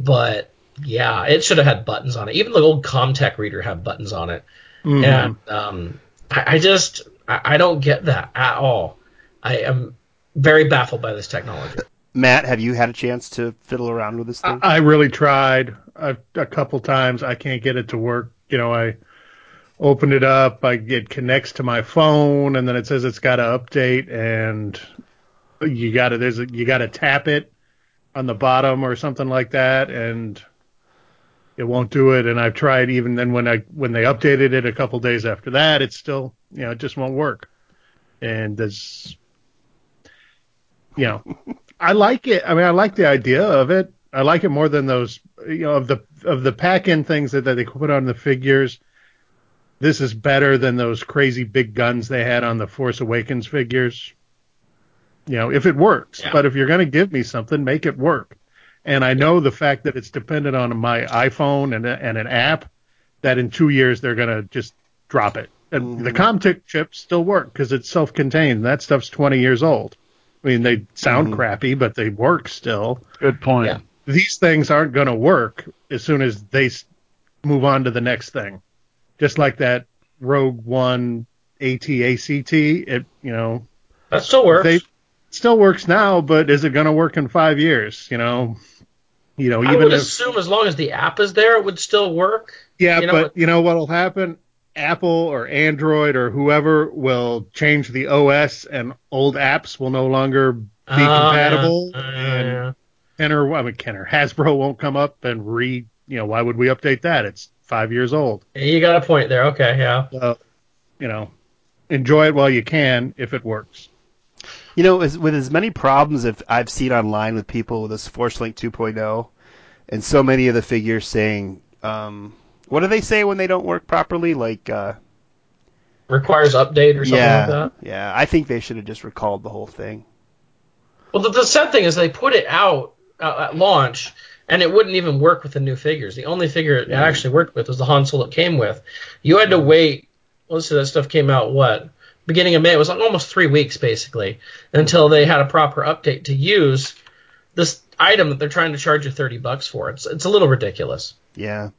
But yeah, it should have had buttons on it. Even the old CommTech reader had buttons on it. Mhm. And um, I, I just I, I don't get that at all. I am very baffled by this technology. Matt, have you had a chance to fiddle around with this thing? I, I really tried a, a couple times. I can't get it to work. You know, I open it up, I it connects to my phone, and then it says it's got to update, and you got to there's a, you got to tap it on the bottom or something like that, and it won't do it. And I've tried even then when I when they updated it a couple days after that, it still you know it just won't work. And there's you know I like it. I mean, I like the idea of it. I like it more than those, you know, of the of the pack in things that, that they put on the figures. This is better than those crazy big guns they had on the Force Awakens figures. You know, if it works. Yeah. But if you're going to give me something, make it work. And I know the fact that it's dependent on my iPhone and and an app, that in two years they're going to just drop it. And Mhm. the CommTech chips still work because it's self-contained. That stuff's 20 years old. I mean, they sound Mhm. crappy, but they work still. Good point. Yeah. These things aren't going to work as soon as they move on to the next thing. Just like that Rogue One AT-ACT, it you know That still works. they still works now, but is it going to work in five years? You know, you know, I even would if assume as long as the app is there, it would still work. yeah, you know but what- you know what'll happen? Apple or Android or whoever will change the OS, and old apps will no longer be Oh, yeah. compatible. Uh, and yeah. Kenner, I mean Kenner, Hasbro won't come up and re. You know, why would we update that? It's five years old. You got a point there. Okay, yeah. So, you know, enjoy it while you can if it works. You know, as, with as many problems as I've seen online with people with this Force Link 2.0, and so many of the figures saying, um, what do they say when they don't work properly? Like, uh, Requires update or something yeah, like that. yeah. I think they should have just recalled the whole thing. Well, the, the sad thing is they put it out uh, at launch, and it wouldn't even work with the new figures. The only figure it actually worked with was the Han Solo it came with. You had to wait. Let's see, that stuff came out what beginning of May. It was like almost three weeks basically until they had a proper update to use this item that they're trying to charge you thirty bucks for. It's it's a little ridiculous. Yeah,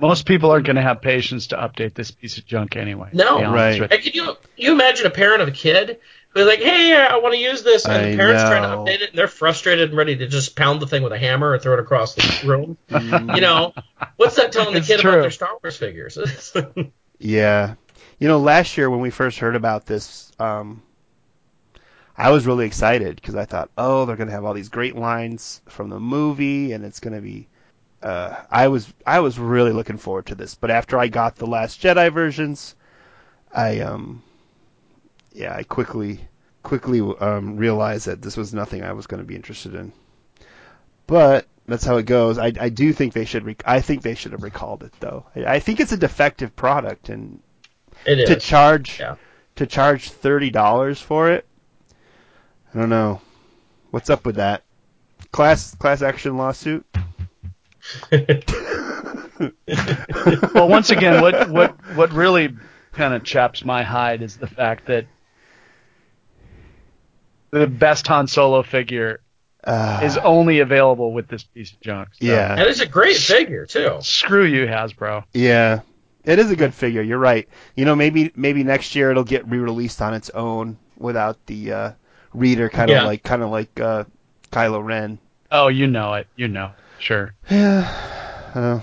Most people aren't going to have patience to update this piece of junk anyway. No. Right. with And can you you imagine a parent of a kid who's like, "Hey, I want to use this," and I the parents trying to update it, and they're frustrated and ready to just pound the thing with a hammer or throw it across the room. Mm. you know, what's that telling the It's kid true. about their Star Wars figures? yeah. You know, last year when we first heard about this, um, I was really excited because I thought, oh, they're gonna have all these great lines from the movie, and it's gonna be. Uh, I was I was really looking forward to this, but after I got the Last Jedi versions, I um, yeah, I quickly quickly um, realized that this was nothing I was going to be interested in. But that's how it goes. I, I do think they should. Rec- I think they should have recalled it though. I, I think it's a defective product, and it is. to charge Yeah. to charge thirty dollars for it. I don't know. What's up with that? Class class action lawsuit? well, once again, what what what really kind of chaps my hide is the fact that the best Han Solo figure Uh, is only available with this piece of junk. So, Yeah. and it's a great figure too. Screw you, Hasbro. yeah. It is a good figure. You're right. You know, maybe maybe next year it'll get re-released on its own without the uh, reader, kind of Yeah. like kind of like uh, Kylo Ren. Oh, you know it. You know. Sure. Yeah.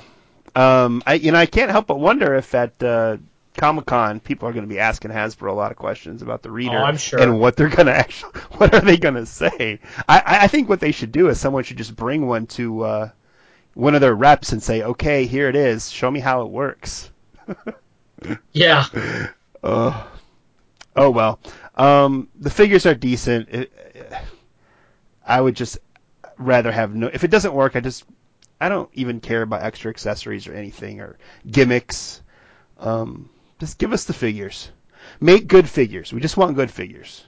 Uh, um, I you know I can't help but wonder if at uh, Comic Con people are going to be asking Hasbro a lot of questions about the reader Oh, I'm sure. and what they're going to actually what are they going to say. I I I think what they should do is someone should just bring one to uh, one of their reps and say, okay, here it is. Show me how it works. Yeah. Oh, oh well. Um, the figures are decent. It, I would just rather have no. If it doesn't work, I just I don't even care about extra accessories or anything or gimmicks. Um, just give us the figures. Make good figures. We just want good figures.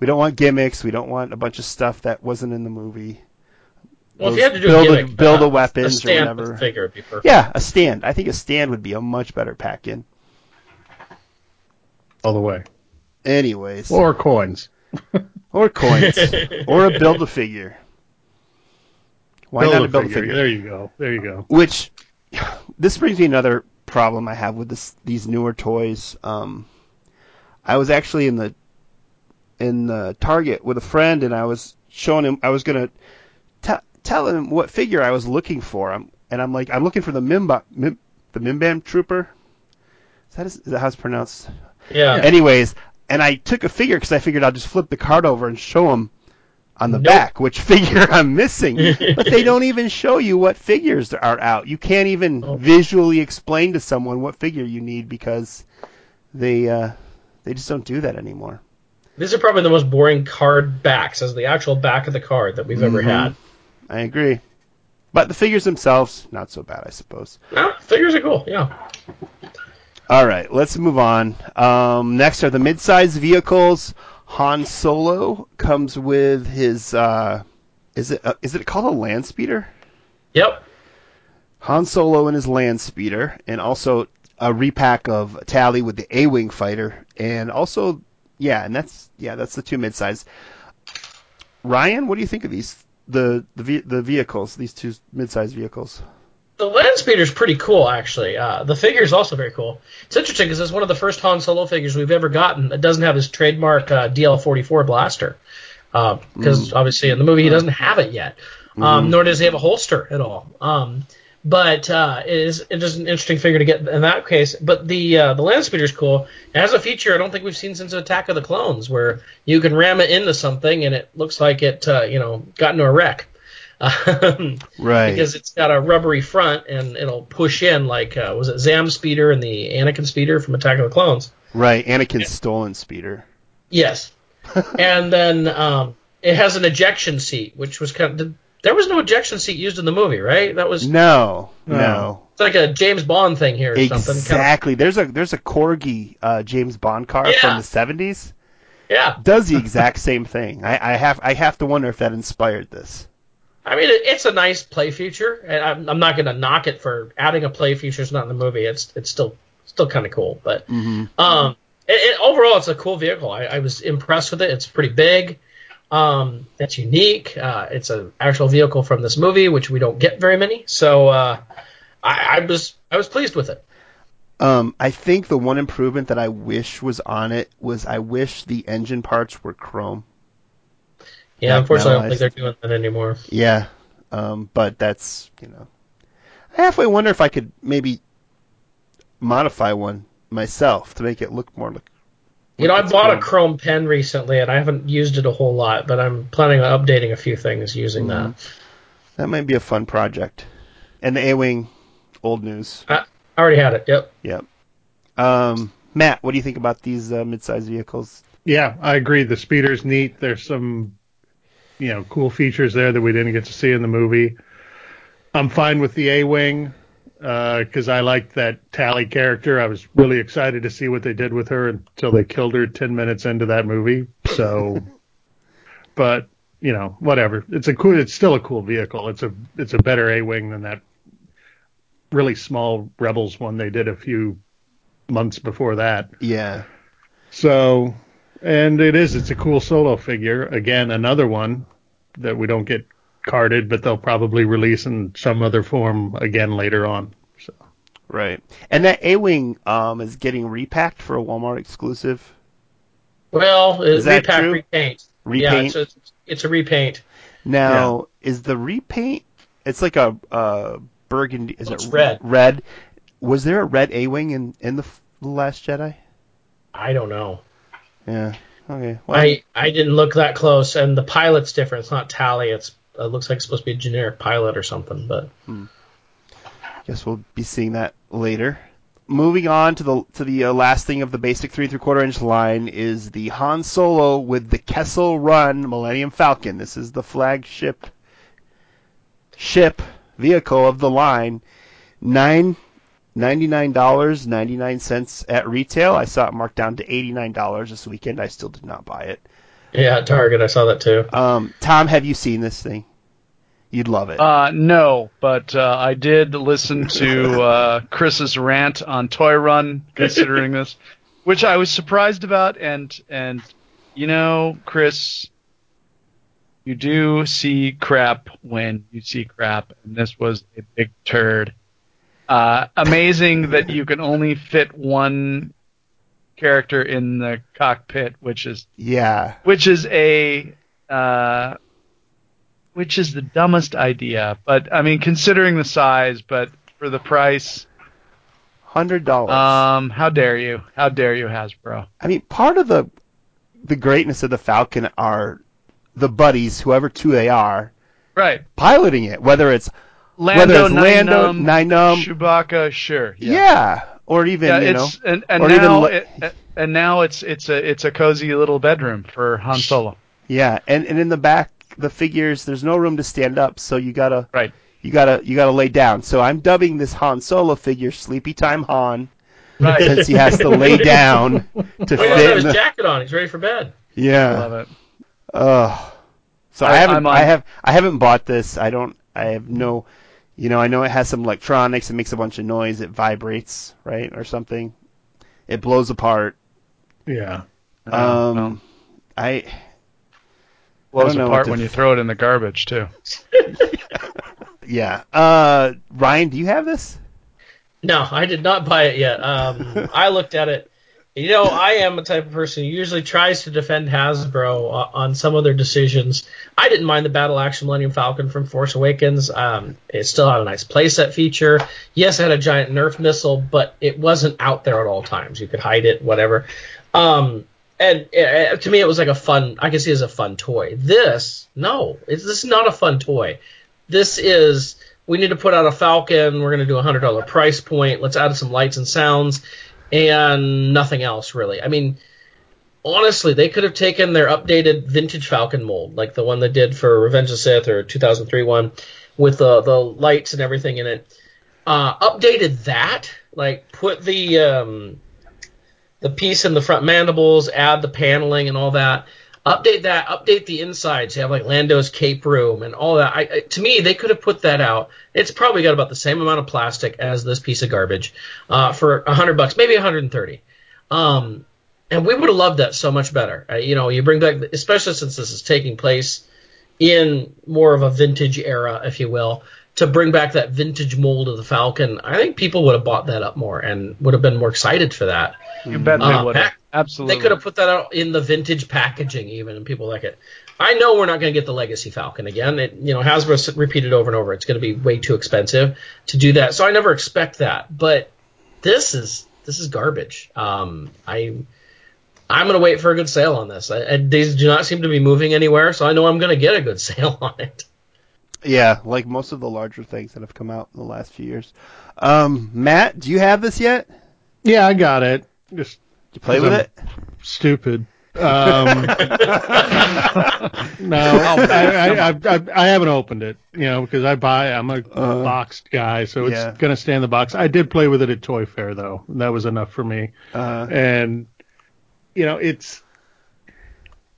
We don't want gimmicks. We don't want a bunch of stuff that wasn't in the movie. Well, if you had to do build a a- build uh, a weapons or a stand whatever. with the figure would be perfect. Yeah, a stand. I think a stand would be a much better pack in. All the way. Anyways, Or coins. or coins, or a build a figure. Why not a build a figure? There you go. There you go. Which this brings me another problem I have with this these newer toys. Um, I was actually in the in the Target with a friend, and I was showing him. I was gonna t- tell him what figure I was looking for. I'm, and I'm like, I'm looking for the Mimba, Mim, the Mimbam Trooper. Is that, is that how it's pronounced? Yeah. Anyways, and I took a figure because I figured I'll just flip the card over and show him on the Nope. back which figure I'm missing. but they don't even show you what figures are out. You can't even Oh. visually explain to someone what figure you need because they uh, they just don't do that anymore. These are probably the most boring card backs as the actual back of the card that we've ever Mhm. had. I agree. But the figures themselves, not so bad, I suppose. No, figures are cool. Yeah. All right, let's move on. Um, next are the mid-size vehicles. Han Solo comes with his. Uh, is it uh, is it called a land speeder? Yep. Han Solo and his land speeder, and also a repack of Tallie with the A-wing fighter, and also yeah, and that's yeah, that's the two midsize. Ryan, what do you think of these the the ve- the vehicles, these two midsize vehicles? The land speeder's pretty cool, actually. Uh, the figure is also very cool. It's interesting because it's one of the first Han Solo figures we've ever gotten that doesn't have his trademark uh, DL44 blaster. Because obviously in the movie he doesn't have it yet, um, nor does he have a holster at all. Um, but uh, it is it is an interesting figure to get in that case. But the uh, the land speeder's cool. It has a feature I don't think we've seen since Attack of the Clones, where you can ram it into something and it looks like it uh, you know got into a wreck. Um, Right. because it's got a rubbery front and it'll push in like uh, was it Zam Speeder and the Anakin Speeder from Attack of the Clones? Right, Anakin's stolen speeder. Yes. and then um, it has an ejection seat, which was kind of there was no ejection seat used in the movie, right? That was No, no. No. it's like a James Bond thing here or something. Kind of, Exactly. There's a there's a Corgi uh, James Bond car Yeah. from the 70s. yeah. Does the exact same thing. I, I have I have to wonder if that inspired this. I mean, it, it's a nice play feature, and I'm, I'm not going to knock it for adding a play feature. It's not in the movie. It's it's still still kind of cool, but um, it, it, overall, it's a cool vehicle. I, I was impressed with it. It's pretty big. Um, it's unique. Uh, it's an actual vehicle from this movie, which we don't get very many. So uh, I, I was I was pleased with it. Um, I think the one improvement that I wish was on it was I wish the engine parts were chrome. Yeah, Yeah, unfortunately, I don't think they're doing that anymore. Yeah, um, but that's you know, I halfway wonder if I could maybe modify one myself to make it look more like. You know, I it's bought a chrome. Chrome pen recently, and I haven't used it a whole lot, but I'm planning on updating a few things using that. That might be a fun project. And the A-wing, old news. I already had it. Yep. Yep. Um, Matt, what do you think about these uh, mid-size vehicles? Yeah, I agree. The speeder's neat. There's some, you know, cool features there that we didn't get to see in the movie. I'm fine with the A-wing Uh, because I liked that Tallie character. I was really excited to see what they did with her until they killed her 10 minutes into that movie. So, but you know, whatever. It's a cool. It's still a cool vehicle. It's a it's a better A-wing than that really small Rebels one they did a few months before that. Yeah. So, and it is, it's a cool solo figure. Again, another one that we don't get carded, but they'll probably release in some other form again later on. So, Right. And that A-wing um, is getting repacked for a Walmart exclusive. Well, Is uh, that repack, true? repaint. Yeah, Repaint. it's a, it's a repaint. Now, is the repaint? It's like a uh, burgundy. Is It's it red. Red. Was there a red A-wing in in the the Last Jedi? I don't know. Yeah. Okay. Well, I I didn't look that close, and the pilot's different. It's not Tallie. It's it looks like it's supposed to be a generic pilot or something. But guess we'll be seeing that later. Moving on to the to the uh, last thing of the basic three and three quarter inch line is the Han Solo with the Kessel Run Millennium Falcon. This is the flagship ship vehicle of the line. Nine ninety nine dollars ninety nine cents at retail. I saw it marked down to eighty nine dollars this weekend. I still did not buy it. yeah, Target. I saw that too. Um, Tom, have you seen this thing? You'd love it. Uh, no, but uh, I did listen to uh, Chris's rant on Toy Run, considering this, which I was surprised about. And and you know, Chris, you do see crap when you see crap, and this was a big turd. Uh, amazing that you can only fit one character in the cockpit, which is yeah. which is a uh, which is the dumbest idea. But I mean, considering the size, but for the price, Hundred dollars. um, how dare you? How dare you, Hasbro? I mean, part of the the greatness of the Falcon are the buddies, whoever two they are, Right, piloting it. Whether it's Lando, whether it's Lando, Num, Nien Nunb, Chewbacca, sure, yeah. yeah, or even Yeah, you know, and, and or even now le- it, and now it's it's a it's a cozy little bedroom for Han Solo. yeah, and and in the back the figures, there's no room to stand up, so you gotta Right. you gotta you gotta lay down. So I'm dubbing this Han Solo figure Sleepy Time Han, Right, since he has to lay down to Oh, he doesn't fit. his jacket on. He's ready for bed. yeah. love it. Ugh. So I, I- haven't I'm on- I have I haven't bought this. I don't I have no You know, I know it has some electronics. It makes a bunch of noise. It vibrates, right, or something. It blows apart. Yeah. Um, well, I blows don't apart what to when you throw it in the garbage too. yeah. Uh, Ryan, do you have this? No, I did not buy it yet. Um, I looked at it. You know, I am a type of person who usually tries to defend Hasbro o- on some of their decisions. I didn't mind the Battle Action Millennium Falcon from Force Awakens. Um, it still had a nice playset feature. Yes, it had a giant Nerf missile, but it wasn't out there at all times. You could hide it, whatever. Um, and uh, to me, it was like a fun. I can see it as a fun toy. This, no, it's, this is not a fun toy. This is we need to put out a Falcon. We're going to do a hundred dollar price point. Let's add some lights and sounds, and nothing else really. I mean, honestly, they could have taken their updated vintage Falcon mold, like the one they did for Revenge of Sith or 2003 one, with the the lights and everything in it. Uh, updated that, like put the um, the piece in the front mandibles, add the paneling and all that. Update that. Update the insides. You have like Lando's cape room and all that. I, I, to me, they could have put that out. It's probably got about the same amount of plastic as this piece of garbage uh, for a hundred bucks, maybe 130. Um, and we would have loved that so much better. Uh, you know, you bring back, especially since this is taking place in more of a vintage era, if you will, to bring back that vintage mold of the Falcon. I think people would have bought that up more and would have been more excited for that. You bet they Uh, would. pack- Absolutely. They could have put that out in the vintage packaging, even, and people like it. I know we're not going to get the Legacy Falcon again. It, you know, Hasbro repeated over and over. It's going to be way too expensive to do that, so I never expect that. But this is this is garbage. Um, I I'm going to wait for a good sale on this. I, and these do not seem to be moving anywhere, so I know I'm going to get a good sale on it. Yeah, like most of the larger things that have come out in the last few years. Um, Matt, do you have this yet? Yeah, I got it. Just you play with I'm- it? stupid. Um, no, I, I, I, I, I haven't opened it, you know, because I buy, I'm a Uh, boxed guy, so it's yeah. going to stay in the box. I did play with it at Toy Fair, though. That was enough for me. Uh, And, you know, it's,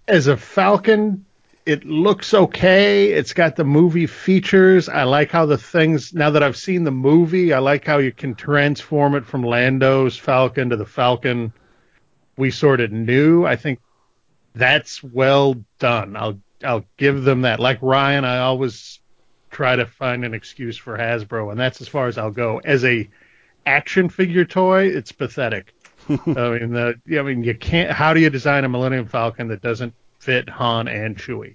as a Falcon, it looks okay. It's got the movie features. I like how the things, now that I've seen the movie, I like how you can transform it from Lando's Falcon to the Falcon we sort of knew. I think that's well done. I'll I'll give them that. Like Ryan, I always try to find an excuse for Hasbro, and that's as far as I'll go. As a action figure toy, it's pathetic. I mean, the, I mean, you can't. How do you design a Millennium Falcon that doesn't fit Han and Chewie?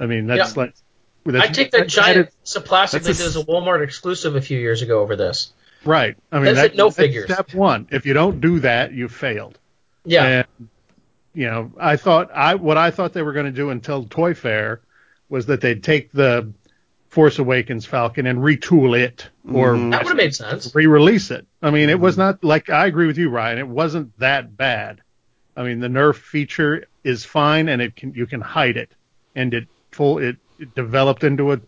I mean, that's Yeah. like. That's, I take that giant is- piece of plastic that's they a did as a Walmart exclusive a few years ago over this. right. I mean, That's that, no that's figures. Step one. If you don't do that, you failed. Yeah. And you know, I thought I what I thought they were going to do until Toy Fair was that they'd take the Force Awakens Falcon and retool it or Mhm. that would have made sense. re-release it. I mean, it was not like I agree with you, Ryan. It wasn't that bad. I mean, the Nerf feature is fine, and it can you can hide it, and it full it, it developed into a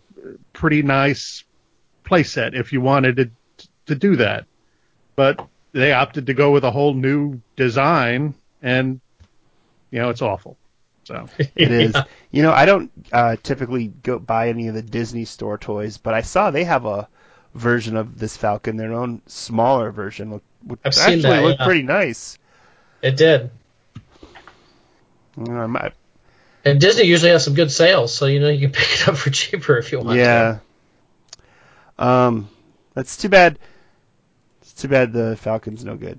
pretty nice playset if you wanted it to do that. But they opted to go with a whole new design, and you know it's awful. So It is. You know, I don't uh, typically go buy any of the Disney store toys, but I saw they have a version of this Falcon, their own smaller version, which which I've seen actually that, looked yeah. pretty nice. It did. You know, I might- And Disney usually has some good sales, so you know you can pick it up for cheaper if you want. yeah. Um, that's too bad. It's too bad the Falcon's no good.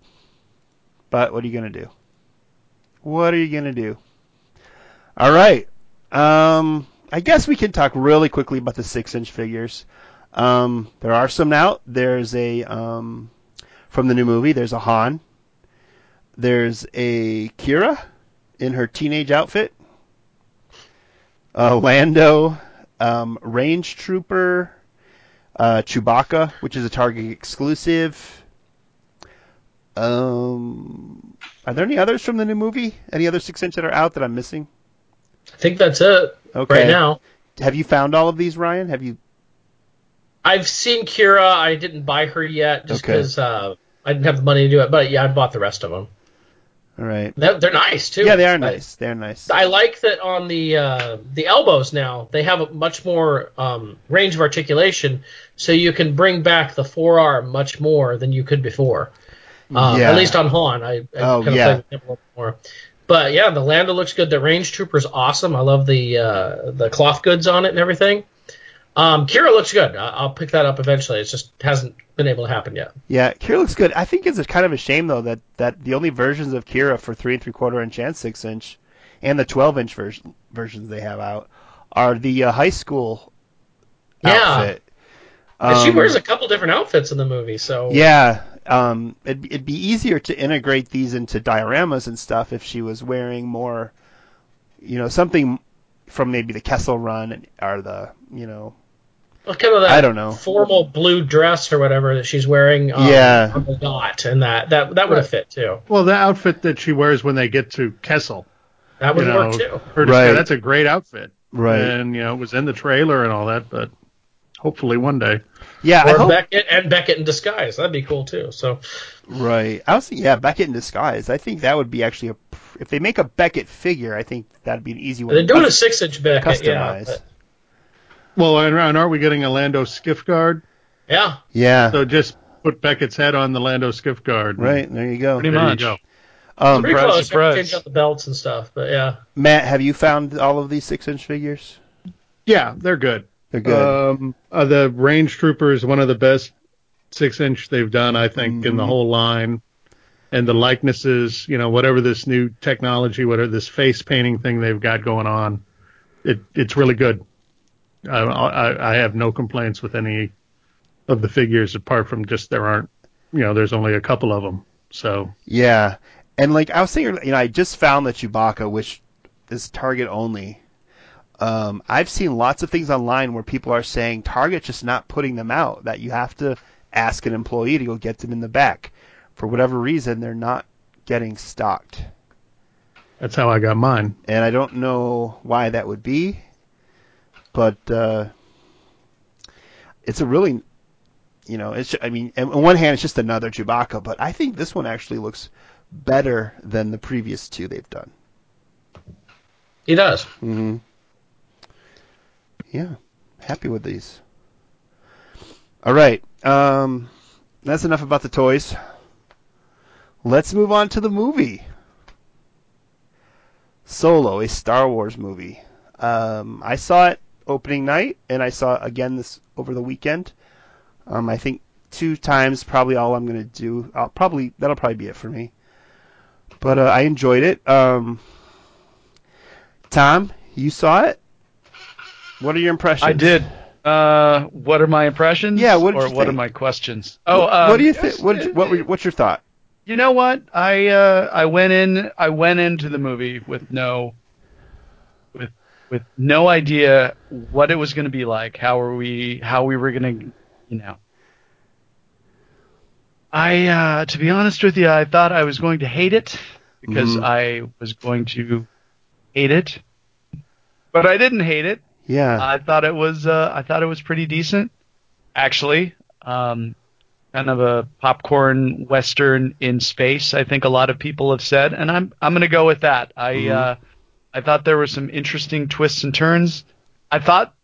But what are you gonna do? What are you gonna do? All right. Um, I guess we can talk really quickly about the six-inch figures. Um, there are some now. There's a um, from the new movie. There's a Han. There's a Qi'ra in her teenage outfit. Uh, Lando, um, Range Trooper, uh, Chewbacca, which is a Target exclusive. Um, are there any others from the new movie? Any other six inch that are out that I'm missing? I think that's it Okay. right now. Have you found all of these, Ryan? Have you? I've seen Qi'ra. I didn't buy her yet just Okay. because uh, I didn't have the money to do it. But yeah, I bought the rest of them. All right. They're, they're nice too. Yeah, they are nice. They're nice. I like that on the uh, the elbows now they have a much more um, range of articulation, so you can bring back the forearm much more than you could before. Um, Yeah. At least on Han, I, I Oh, kind of yeah. played a little more. But yeah, the Lando looks good. The Range Trooper's awesome. I love the uh, the cloth goods on it and everything. Um, Qi'ra looks good. I- I'll pick that up eventually. It just hasn't been able to happen yet. Yeah, Qi'ra looks good. I think it's a kind of a shame though that that the only versions of Qi'ra for three and three quarter inch and six inch, and the twelve inch version versions they have out are the uh, high school Yeah. outfit. She Um, wears a couple different outfits in the movie, so Yeah, um, it'd, it'd be easier to integrate these into dioramas and stuff if she was wearing more, you know, something from maybe the Kessel Run or the, you know, Well, kind of that I don't know. formal blue dress or whatever that she's wearing. Um, Yeah. on the dot, and that that that would have fit too. Well, the outfit that she wears when they get to Kessel, That you would know, work too. her Right. that's a great outfit. right? And you know, it was in the trailer and all that, but hopefully one day. yeah, I Or hope, Beckett and Beckett in disguise. That'd be cool too. So right. I was yeah, Beckett in disguise. I think that would be actually a, if they make a Beckett figure, I think that'd be an easy one. they're to doing a six inch Beckett. Yeah, but- Well, and, and aren't we getting a Lando skiff guard? yeah. Yeah, So just put Beckett's head on the Lando skiff guard. right. There you go. Pretty There you much. go. Um, Pretty Surprise, close. surprise. Change out the belts and stuff, but yeah. Matt, have you found all of these six inch figures? Yeah, they're good. They're good. Um, uh, the Range Trooper is one of the best six inch they've done, I think, in the Mhm. whole line. And the likenesses, you know, whatever this new technology, whatever this face painting thing they've got going on, it it's really good. I, I, I have no complaints with any of the figures apart from just there aren't, you know, there's only a couple of them. So Yeah, and like I was saying, you know, I just found the Chewbacca, which is Target only. Um, I've seen lots of things online where people are saying Target's just not putting them out. That you have to ask an employee to go get them in the back. For whatever reason, they're not getting stocked, that's how I got mine. and I don't know why that would be. But uh, it's a really, you know, it's. I mean, on one hand, it's just another Chewbacca, but I think this one actually looks better than the previous two they've done. He does. Mm-hmm. Yeah, happy with these. All right, um, that's enough about the toys. Let's move on to the movie. Solo, a Star Wars movie. Um, I saw it opening night, and I saw it again this over the weekend. Um, I think two times, probably all I'm gonna do. I'll probably that'll probably be it for me. But uh, I enjoyed it. Um, Tom, you saw it. What are your impressions? I did. Uh, what are my impressions? Yeah, what or what think? are my questions? Oh, what, um, what do you think? What, what were, what's your thought? You know what? I uh, I went in I went into the movie with no with no idea what it was going to be like. How are we how we were going to, you know. I uh, to be honest with you, I thought I was going to hate it because Mhm. I was going to hate it. But I didn't hate it. Yeah. I thought it was uh, I thought it was pretty decent, actually. Um, kind of a popcorn western in space. I think a lot of people have said, and I'm I'm going to go with that. I Mhm. uh, I thought there were some interesting twists and turns. I thought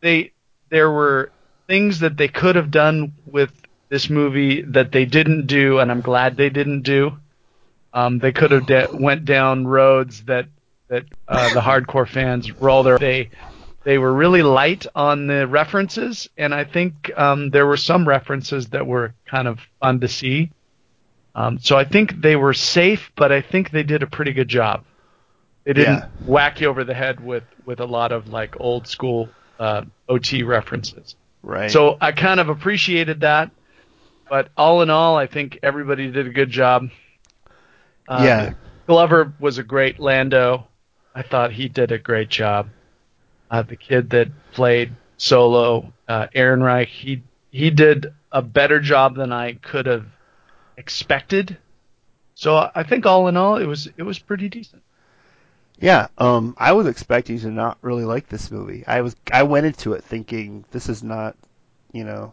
they there were things that they could have done with this movie that they didn't do, and I'm glad they didn't do. Um, they could have de- went down roads that that uh, the hardcore fans roll their they they were really light on the references, and I think um, there were some references that were kind of fun to see. Um, so I think they were safe, but I think they did a pretty good job. They didn't Yeah. whack you over the head with with a lot of like old school uh, OT references. right. So I kind of appreciated that. But all in all, I think everybody did a good job. Uh, Yeah. Glover was a great Lando. I thought he did a great job. Uh, the kid that played Solo, uh, Ehrenreich, he he did a better job than I could have expected. So I think all in all, it was it was pretty decent. Yeah, um, I was expecting to not really like this movie. I was I went into it thinking this is not, you know,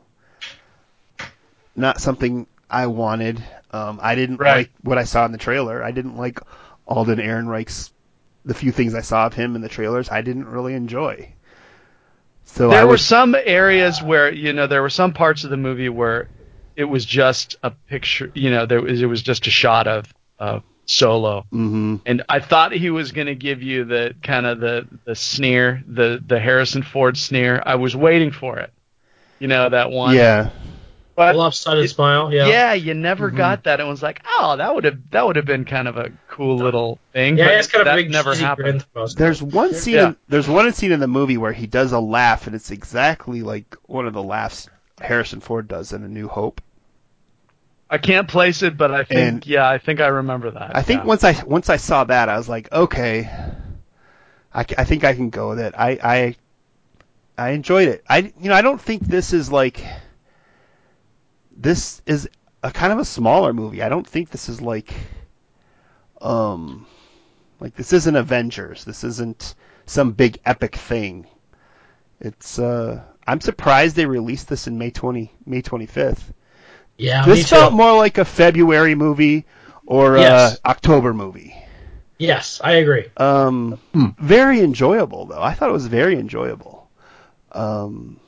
not something I wanted. Um, I didn't Right. like what I saw in the trailer. I didn't like Alden Ehrenreich's the few things I saw of him in the trailers. I didn't really enjoy. So there were some areas where you know there were some parts of the movie where it was just a picture. You know, there was it was just a shot of of Solo, hmm and I thought he was going to give you the kind of the the sneer, the the Harrison Ford sneer. I was waiting for it. You know that one. yeah. But lopsided it- smile. Yeah. yeah, you never Mm-hmm. got that. It was like, oh, that would have that would have been kind of a cool little thing. Yeah, but it's kind of that a big never happened. grin for most of There's one scene. Yeah. In, there's one scene in the movie where he does a laugh, and it's exactly like one of the laughs Harrison Ford does in A New Hope. I can't place it, but I think And- yeah, I think I remember that. I think yeah. once I once I saw that, I was like, okay, I, I think I can go with it. I, I I enjoyed it. I you know I don't think this is like this is a kind of a smaller movie. I don't think this is like um like this isn't Avengers. This isn't some big epic thing. It's uh I'm surprised they released this in May 20 May 25th. Yeah, me this too. felt more like a February movie or Yes. a October movie. Yes, I agree. Um, very enjoyable though. I thought it was very enjoyable. Um,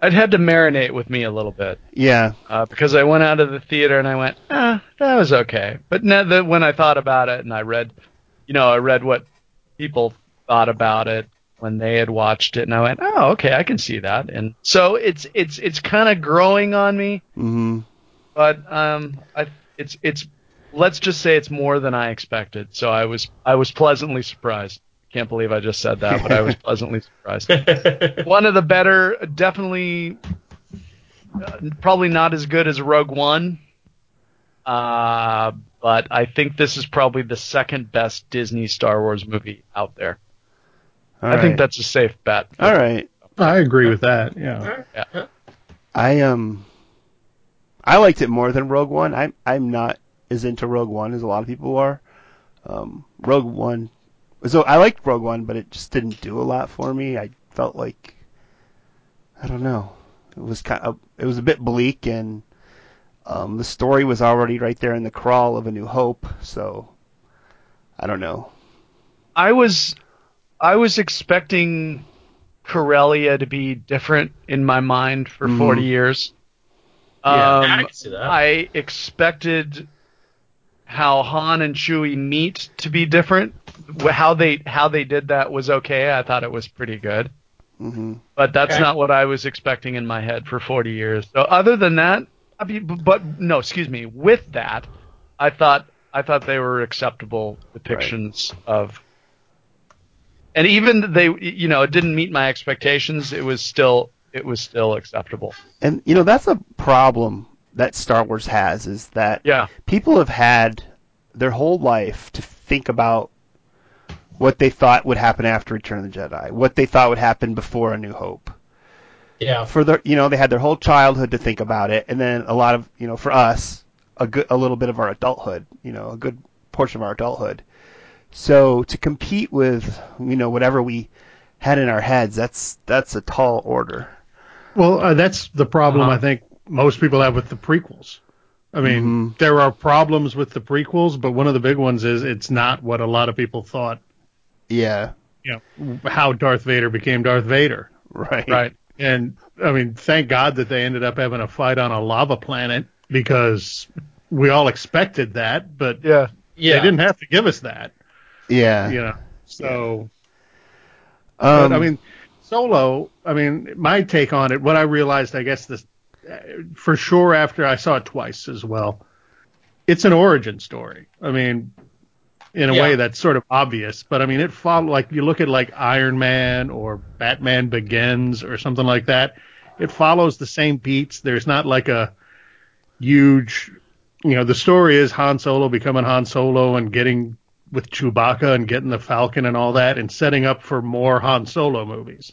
I'd had to marinate with me a little bit yeah, uh, because I went out of the theater and I went, ah, that was okay. But now that when I thought about it and I read, you know, I read what people thought about it when they had watched it, and I went, oh, okay, I can see that. And so it's it's it's kind of growing on me, hmm but um, I it's it's let's just say it's more than I expected. So I was I was pleasantly surprised. Can't believe I just said that, but I was pleasantly surprised. one of the better, definitely, uh, probably not as good as Rogue One. Uh, but I think this is probably the second best Disney Star Wars movie out there. I think that's a safe bet. all right. I agree with that. Yeah. I um, I liked it more than Rogue One. I'm I'm not as into Rogue One as a lot of people are. Um, Rogue One, so I liked Rogue One, but it just didn't do a lot for me. I felt like I don't know. It was kind of it was a bit bleak, and um, the story was already right there in the crawl of A New Hope. So I don't know. I was, I was expecting Corellia to be different in my mind for Mhm. 40 years. Yeah. Um, Yeah, I can see that. I expected how Han and Chewie meet to be different. How they how they did that was okay. I thought it was pretty good, Mm-hmm. but that's Okay. not what I was expecting in my head for 40 years. So other than that, I mean, but no, excuse me. With that, I thought I thought they were acceptable depictions of. And even they, you know, it didn't meet my expectations. It was still, it was still acceptable. And you know that's a problem that Star Wars has is that Yeah. people have had their whole life to think about what they thought would happen after Return of the Jedi, what they thought would happen before A New Hope. yeah. For the you know they had their whole childhood to think about it, and then a lot of you know for us a good a little bit of our adulthood, you know a good portion of our adulthood. So to compete with you know whatever we had in our heads, that's that's a tall order. Well, uh, that's the problem Uh-huh. I think most people have with the prequels. I mean, Mhm. there are problems with the prequels, but one of the big ones is it's not what a lot of people thought. Yeah, You know, how Darth Vader became Darth Vader. right. Right. And I mean, thank God that they ended up having a fight on a lava planet because we all expected that, but Yeah. Yeah. they didn't have to give us that. Yeah. You know, so Um, but, I mean, Solo. I mean, my take on it. What I realized, I guess, this for sure after I saw it twice as well. It's an origin story. I mean, in a Yeah. way that's sort of obvious, but I mean, it follow like you look at like Iron Man or Batman Begins or something like that. It follows the same beats. There's not like a huge, you know, the story is Han Solo becoming Han Solo and getting with Chewbacca and getting the Falcon and all that, and setting up for more Han Solo movies.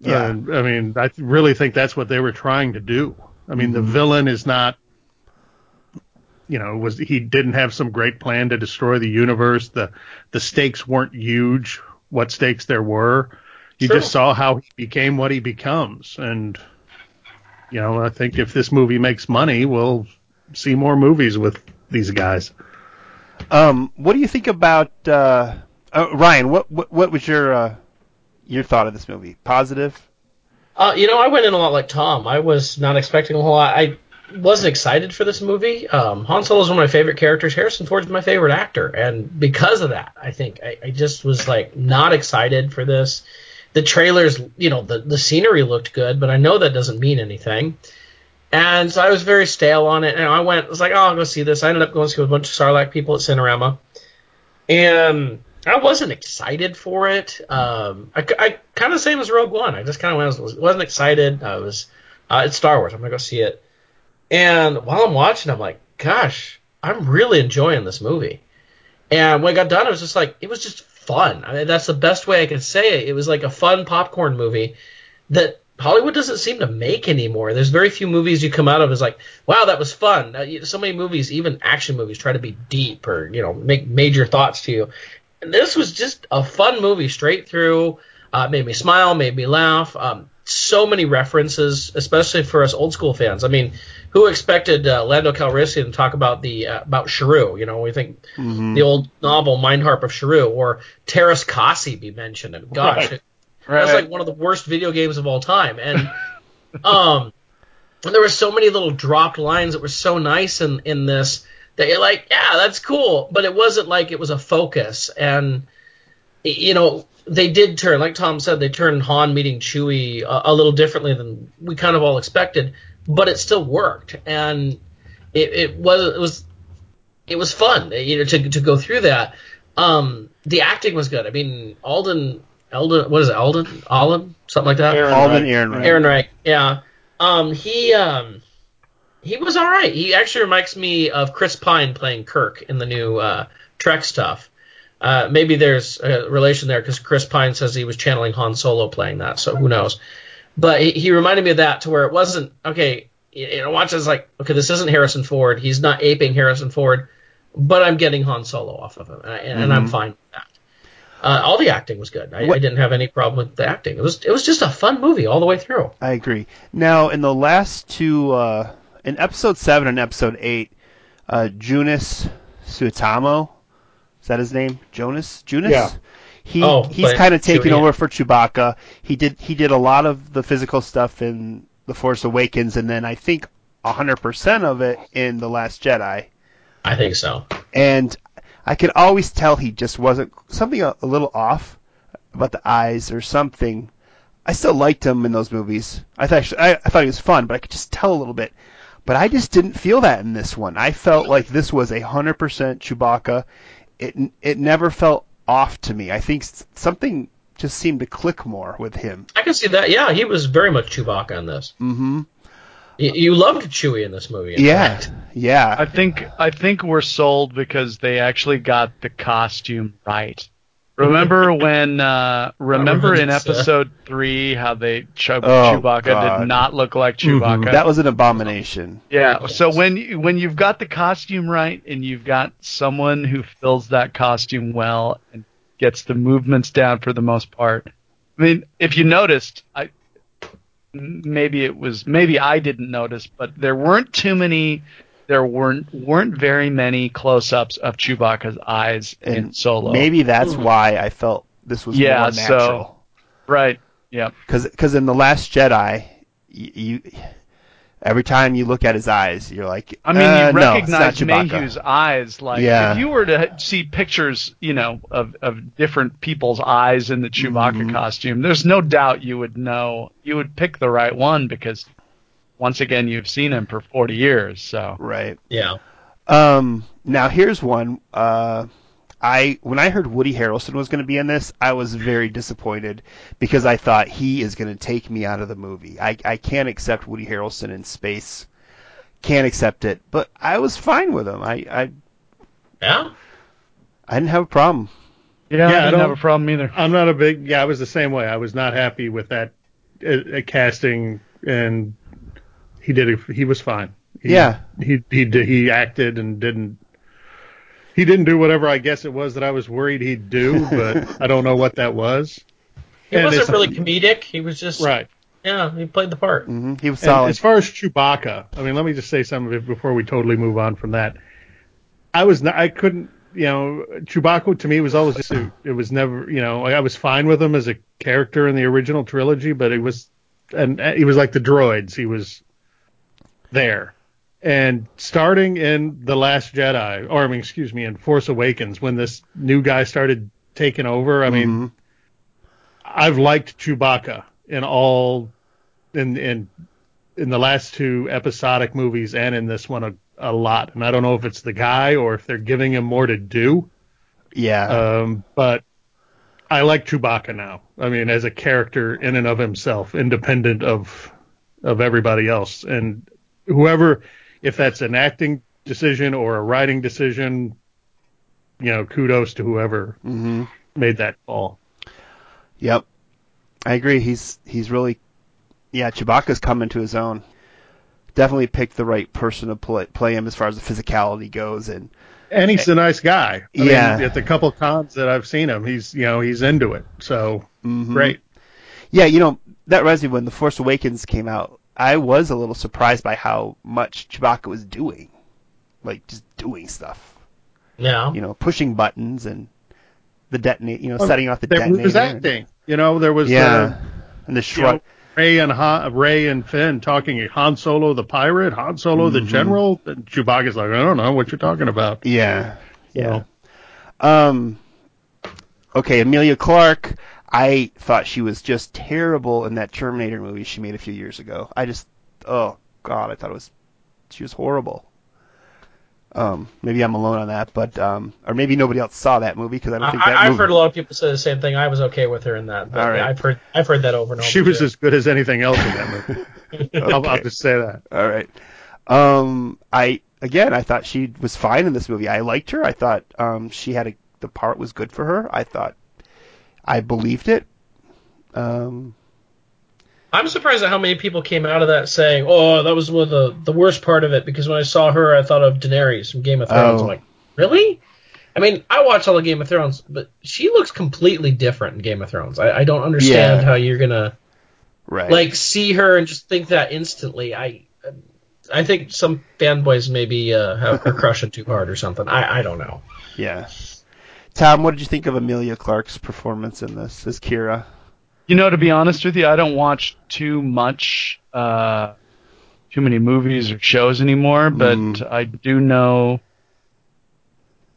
Yeah. And, I mean, I really think that's what they were trying to do. I mean, the mm-hmm. villain is not, you know, was he didn't have some great plan to destroy the universe. The the stakes weren't huge. What stakes there were, you just saw how he became what he becomes. And you know, I think if this movie makes money, we'll see more movies with these guys. Um, what do you think about uh, uh, Ryan? What, what what was your uh, your thought of this movie? Positive? Uh, you know, I went in a lot like Tom. I was not expecting a whole lot. I wasn't excited for this movie. Um, Han Solo is one of my favorite characters. Harrison Ford's my favorite actor, and because of that, I think I, I just was like not excited for this. The trailers, you know, the the scenery looked good, but I know that doesn't mean anything. And so I was very stale on it, and I went, I was like, oh, I'll go see this. I ended up going to see a bunch of Sarlacc people at Cinerama, and I wasn't excited for it. Um, I, I kind of same as Rogue One. I just kind of was, wasn't excited. I was, uh, it's Star Wars. I'm gonna go see it. And while I'm watching, I'm like, gosh, I'm really enjoying this movie. And when I got done, it was just like, it was just fun. I mean, that's the best way I can say it. It was like a fun popcorn movie that Hollywood doesn't seem to make anymore. There's very few movies you come out of as like, wow, that was fun. So many movies, even action movies, try to be deep or you know make major thoughts to you. And this was just a fun movie straight through. Uh, made me smile, made me laugh. Um, so many references, especially for us old school fans. I mean, who expected uh, Lando Calrissian to talk about the uh, about Sharu? You know, we think Mm-hmm. the old novel Mindharp of Sharu or Teräs Käsi be mentioned, and gosh, Right. It- that's like one of the worst video games of all time. And um, and there were so many little dropped lines that were so nice in in this that you're like, yeah, that's cool, but it wasn't like it was a focus. And you know, they did turn, like Tom said, they turned Han meeting Chewie a, a little differently than we kind of all expected, but it still worked, and it, it was it was it was fun, you know, to to go through that. Um, the acting was good. I mean, Alden, Alden, what is it, Alden, Alden, something like that. Aaron Alden Wright. Ehrenreich. Aaron Wright, yeah. Um, he um, he was all right. He actually reminds me of Chris Pine playing Kirk in the new uh, Trek stuff. Uh, maybe there's a relation there because Chris Pine says he was channeling Han Solo playing that, so who knows? But he, he reminded me of that to where it wasn't okay. You you know, watch as like okay, this isn't Harrison Ford. He's not aping Harrison Ford, but I'm getting Han Solo off of him, and, I, and I'm fine with that. Uh, all the acting was good. I, I didn't have any problem with the acting. It was it was just a fun movie all the way through. I agree. Now, in the last two, uh, in episode seven and episode eight, uh, Joonas Suotamo, is that his name? Jonas? Junis. Yeah. He Oh, he's kind of taking over for Chewbacca. He did he did a lot of the physical stuff in The Force Awakens, and then I think hundred percent of it in The Last Jedi. I think so. And I could always tell he just wasn't something a, a little off about the eyes or something. I still liked him in those movies. I thought I, I thought he was fun, but I could just tell a little bit. But I just didn't feel that in this one. I felt like this was a hundred percent Chewbacca. It it never felt off to me. I think something just seemed to click more with him. I can see that. Yeah, he was very much Chewbacca in this. hmm You, you loved Chewie in this movie. in Yeah, fact. yeah. I think I think we're sold because they actually got the costume right. Remember when? Uh, remember in It's, uh, episode three how they Chew- Oh, Chewbacca God. did not look like Chewbacca. that was an abomination. yeah. So when you, when you've got the costume right and you've got someone who fills that costume well and gets the movements down for the most part. I mean, if you noticed, I maybe it was maybe I didn't notice, but there weren't too many. There weren't weren't very many close-ups of Chewbacca's eyes in And Solo. Maybe that's why I felt this was Yeah, more so- right. Yeah. because in the Last Jedi, you, you every time you look at his eyes, you're like, I mean, uh, you no, it's not recognize Chewbacca. Mayhew's eyes. Like, Yeah. if you were to see pictures, you know, of, of different people's eyes in the Chewbacca Mhm. costume, there's no doubt you would know, you would pick the right one because, once again, you've seen him for 40 years. So, Right. Yeah. Um. Now here's one. Uh, I when I heard Woody Harrelson was going to be in this, I was very disappointed because I thought he is going to take me out of the movie. I I can't accept Woody Harrelson in space. Can't accept it. But I was fine with him. I I Yeah. I didn't have a problem. yeah, Yeah, I I didn't have don't- a problem either. I'm not a big. Yeah, I was the same way. I was not happy with that uh, uh, casting, and he did. it He was fine. He, Yeah. He he he acted and didn't. He didn't do whatever I guess it was that I was worried he'd do, but I don't know what that was. He And wasn't really comedic. He was just Right. Yeah, he played the part. hmm He was And solid. as far as Chewbacca, I mean, let me just say something before we totally move on from that. I was not, I couldn't, you know, Chewbacca to me was always just, a, it was never, you know, I was fine with him as a character in the original trilogy, but it was, and he was like the droids, he was there. And starting in The Last Jedi, or I mean, excuse me, in Force Awakens, when this new guy started taking over, I mean, Mhm. I've liked Chewbacca in all in in in the last two episodic movies and in this one a, a lot. And I don't know if it's the guy or if they're giving him more to do. yeah. Um, but I like Chewbacca now. I mean, as a character in and of himself, independent of of everybody else. And whoever, if that's an acting decision or a writing decision, you know, kudos to whoever hmm made that call. Yep. I agree. He's he's really yeah, Chewbacca's coming to his own. Definitely picked the right person to play play him as far as the physicality goes and and he's a nice guy. I Yeah. mean, at the couple cons that I've seen him, he's you know he's into it. So mhm. great. Yeah, you know, that reminds me when The Force Awakens came out, I was a little surprised by how much Chewbacca was doing. Like just doing stuff. Yeah. You know, pushing buttons and the detonate, you know, Well, setting off the There detonator. was acting. You know, there was Yeah. uh, and the you know. Rey and Han, Rey and Finn talking Han Solo the pirate, Han Solo the Mhm. general. And Chewbacca's like, I don't know what you're talking about. Yeah. So, Yeah. Um. Okay, Emilia Clarke. I thought she was just terrible in that Terminator movie she made a few years ago. I just, oh god, I thought it was, she was horrible. Um, maybe I'm alone on that, but um, or maybe nobody else saw that movie because I don't think that I, I've movie. heard a lot of people say the same thing. I was okay with her in that. But All right. I've heard I've heard that over and over. she was too. as good as anything else in that movie. I'll, I'll just say that. All right. Um, I again, I thought she was fine in this movie. I liked her. I thought um, she had a the part was good for her. I thought I believed it. Um, I'm surprised at how many people came out of that saying, "Oh, that was one of the the worst part of it." Because when I saw her, I thought of Daenerys from Game of Thrones. Oh. I'm like, really? I mean, I watch all the Game of Thrones, but she looks completely different in Game of Thrones. I, I don't understand Yeah. how you're gonna right. like see her and just think that instantly. I I think some fanboys maybe uh, have are crushing too hard or something. I I don't know. Yeah. Tom, what did you think of Emilia Clarke's performance in this as Qi'ra? You know, to be honest with you, I don't watch too much, uh, too many movies or shows anymore, but Mhm. I do know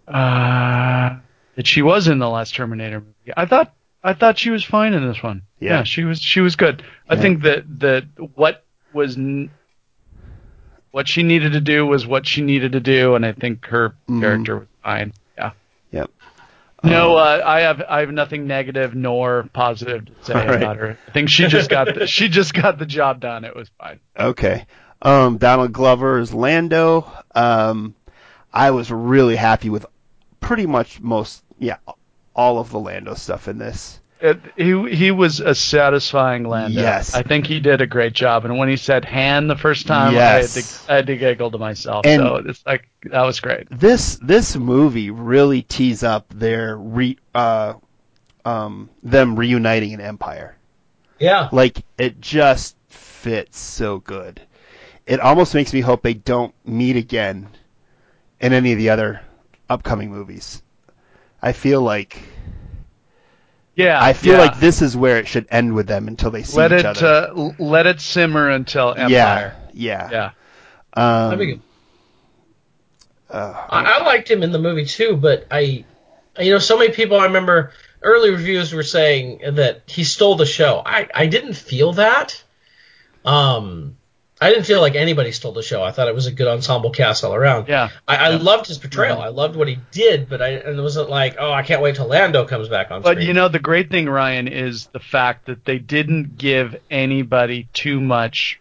uh, that she was in the last Terminator movie. I thought I thought she was fine in this one. Yeah. she was she was good. I think that that what was n- what she needed to do was what she needed to do, and I think her Mhm. character was fine. No, uh, I have I have nothing negative nor positive to say right. about her. I think she just got the, she just got the job done. It was fine. Okay. Um, Donald Glover is Lando. Um, I was really happy with pretty much most, yeah, all of the Lando stuff in this. It, he he was a satisfying Lando. Yes. I think he did a great job. And when he said "hand" the first time, Yes. I, had to, I had to giggle to myself. And- so it's like that was great. This this movie really tees up their re uh um them reuniting in Empire. Yeah. Like it just fits so good. It almost makes me hope they don't meet again in any of the other upcoming movies. I feel like Yeah, I feel yeah. like this is where it should end with them until they see let each it other. uh, let it simmer until Empire. Yeah, yeah. Yeah. Um, good. uh, I, I liked him in the movie too, but I, you know, so many people I remember early reviews were saying that he stole the show. I, I didn't feel that. Um, I didn't feel like anybody stole the show. I thought it was a good ensemble cast all around. Yeah. I, I Yeah. loved his portrayal. Mm-hmm. I loved what he did, but I and it wasn't like, oh, I can't wait till Lando comes back on But screen. you know the great thing, Ryan, is the fact that they didn't give anybody too much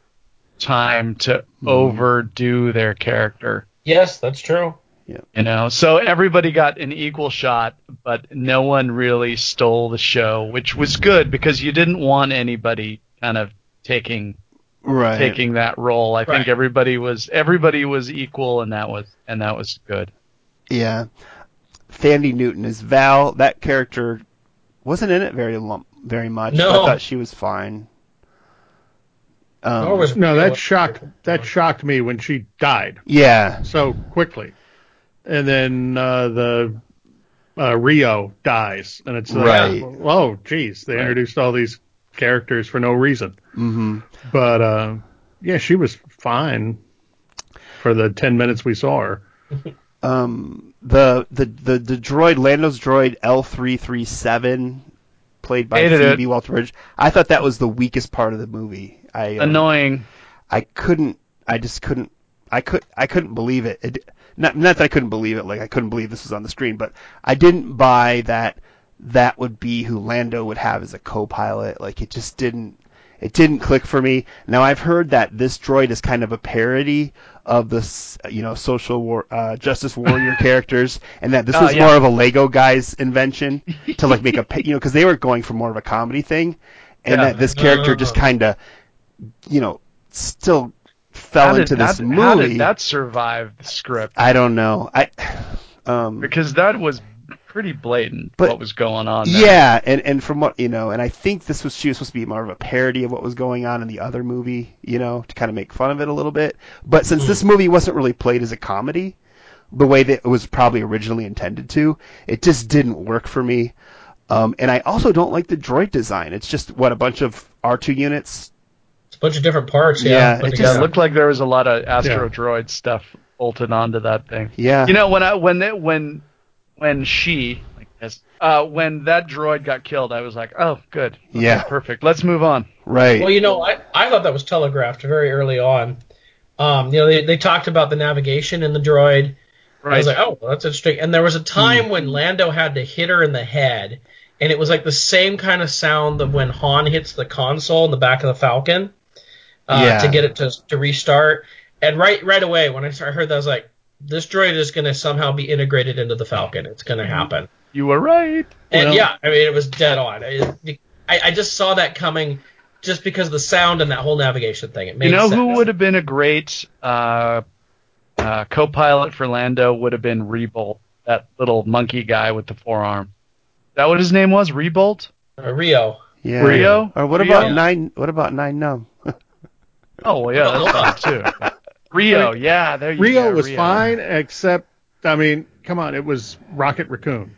time to mm-hmm. overdo their character. yes, that's true. Yeah. You know, so everybody got an equal shot, but no one really stole the show, which was good because you didn't want anybody kind of taking right. taking that role. I Right. think everybody was everybody was equal, and that was and that was good. Yeah. Thandie Newton is Val. That character wasn't in it very lum- very much. No. I thought she was fine. Um, Nor was No, that shocked that shocked me when she died yeah, so quickly, and then uh, the uh, Rio dies, and it's like, Right. oh, geez, they introduced all these characters for no reason. Hmm But uh, yeah, she was fine for the ten minutes we saw her. um, the, the the the droid Lando's droid L three three seven, played by Hated Phoebe it. Waller-Bridge. I thought that was the weakest part of the movie. I um, Annoying. I couldn't. I just couldn't. I could. I couldn't believe it. it. Not not that I couldn't believe it. Like I couldn't believe this was on the screen, but I didn't buy that that would be who Lando would have as a co-pilot. Like it just didn't. It didn't click for me. Now I've heard that this droid is kind of a parody of the you know, social war, uh, justice warrior characters, and that this Oh, was yeah. more of a Lego guy's invention to like make a, you know, because they were going for more of a comedy thing, and Yeah. that this character just Uh. kind of, you know, still fell How did, into this that, movie. how did that survive the script? I don't know. I, um, Because that was pretty blatant But- what was going on there. yeah, and and from what you know, and I think this was she was supposed to be more of a parody of what was going on in the other movie, you know, to kind of make fun of it a little bit. But since this movie wasn't really played as a comedy, the way that it was probably originally intended to, it just didn't work for me. Um, and I also don't like the droid design. It's just what a bunch of R2 units. It's a bunch of different parts. Yeah. Yeah, it just- Yeah, it looked like there was a lot of Astro Droid stuff bolted onto that thing. Yeah. You know, when I when they, when when she like this, uh, when that droid got killed, I was like, oh, good, Okay, Yeah. perfect. Let's move on. right. Well, you know, I, I thought that was telegraphed very early on. Um, you know, they, they talked about the navigation in the droid. Right. I was like, oh, well, that's interesting. And there was a time when Lando had to hit her in the head, and it was like the same kind of sound of when Han hits the console in the back of the Falcon uh, Yeah. to get it to, to restart. And right right away when I started, heard that, I was like, this droid is going to somehow be integrated into the Falcon. It's going to happen. You were right. And Well- yeah, I mean, it was dead on. I, I, I just saw that coming just because of the sound and that whole navigation thing. It made You know sense. who would have been a great uh, uh, co-pilot for Lando would have been Rebolt, that little monkey guy with the forearm. Is that what his name was? Rebolt? Uh, Rio. yeah. Rio? Or what Rio? about nine? What about nine? No. Oh, well, yeah, that's fine too. Rio, yeah, there you Rio go. was Rio. fine, except I mean, come on, it was Rocket Raccoon.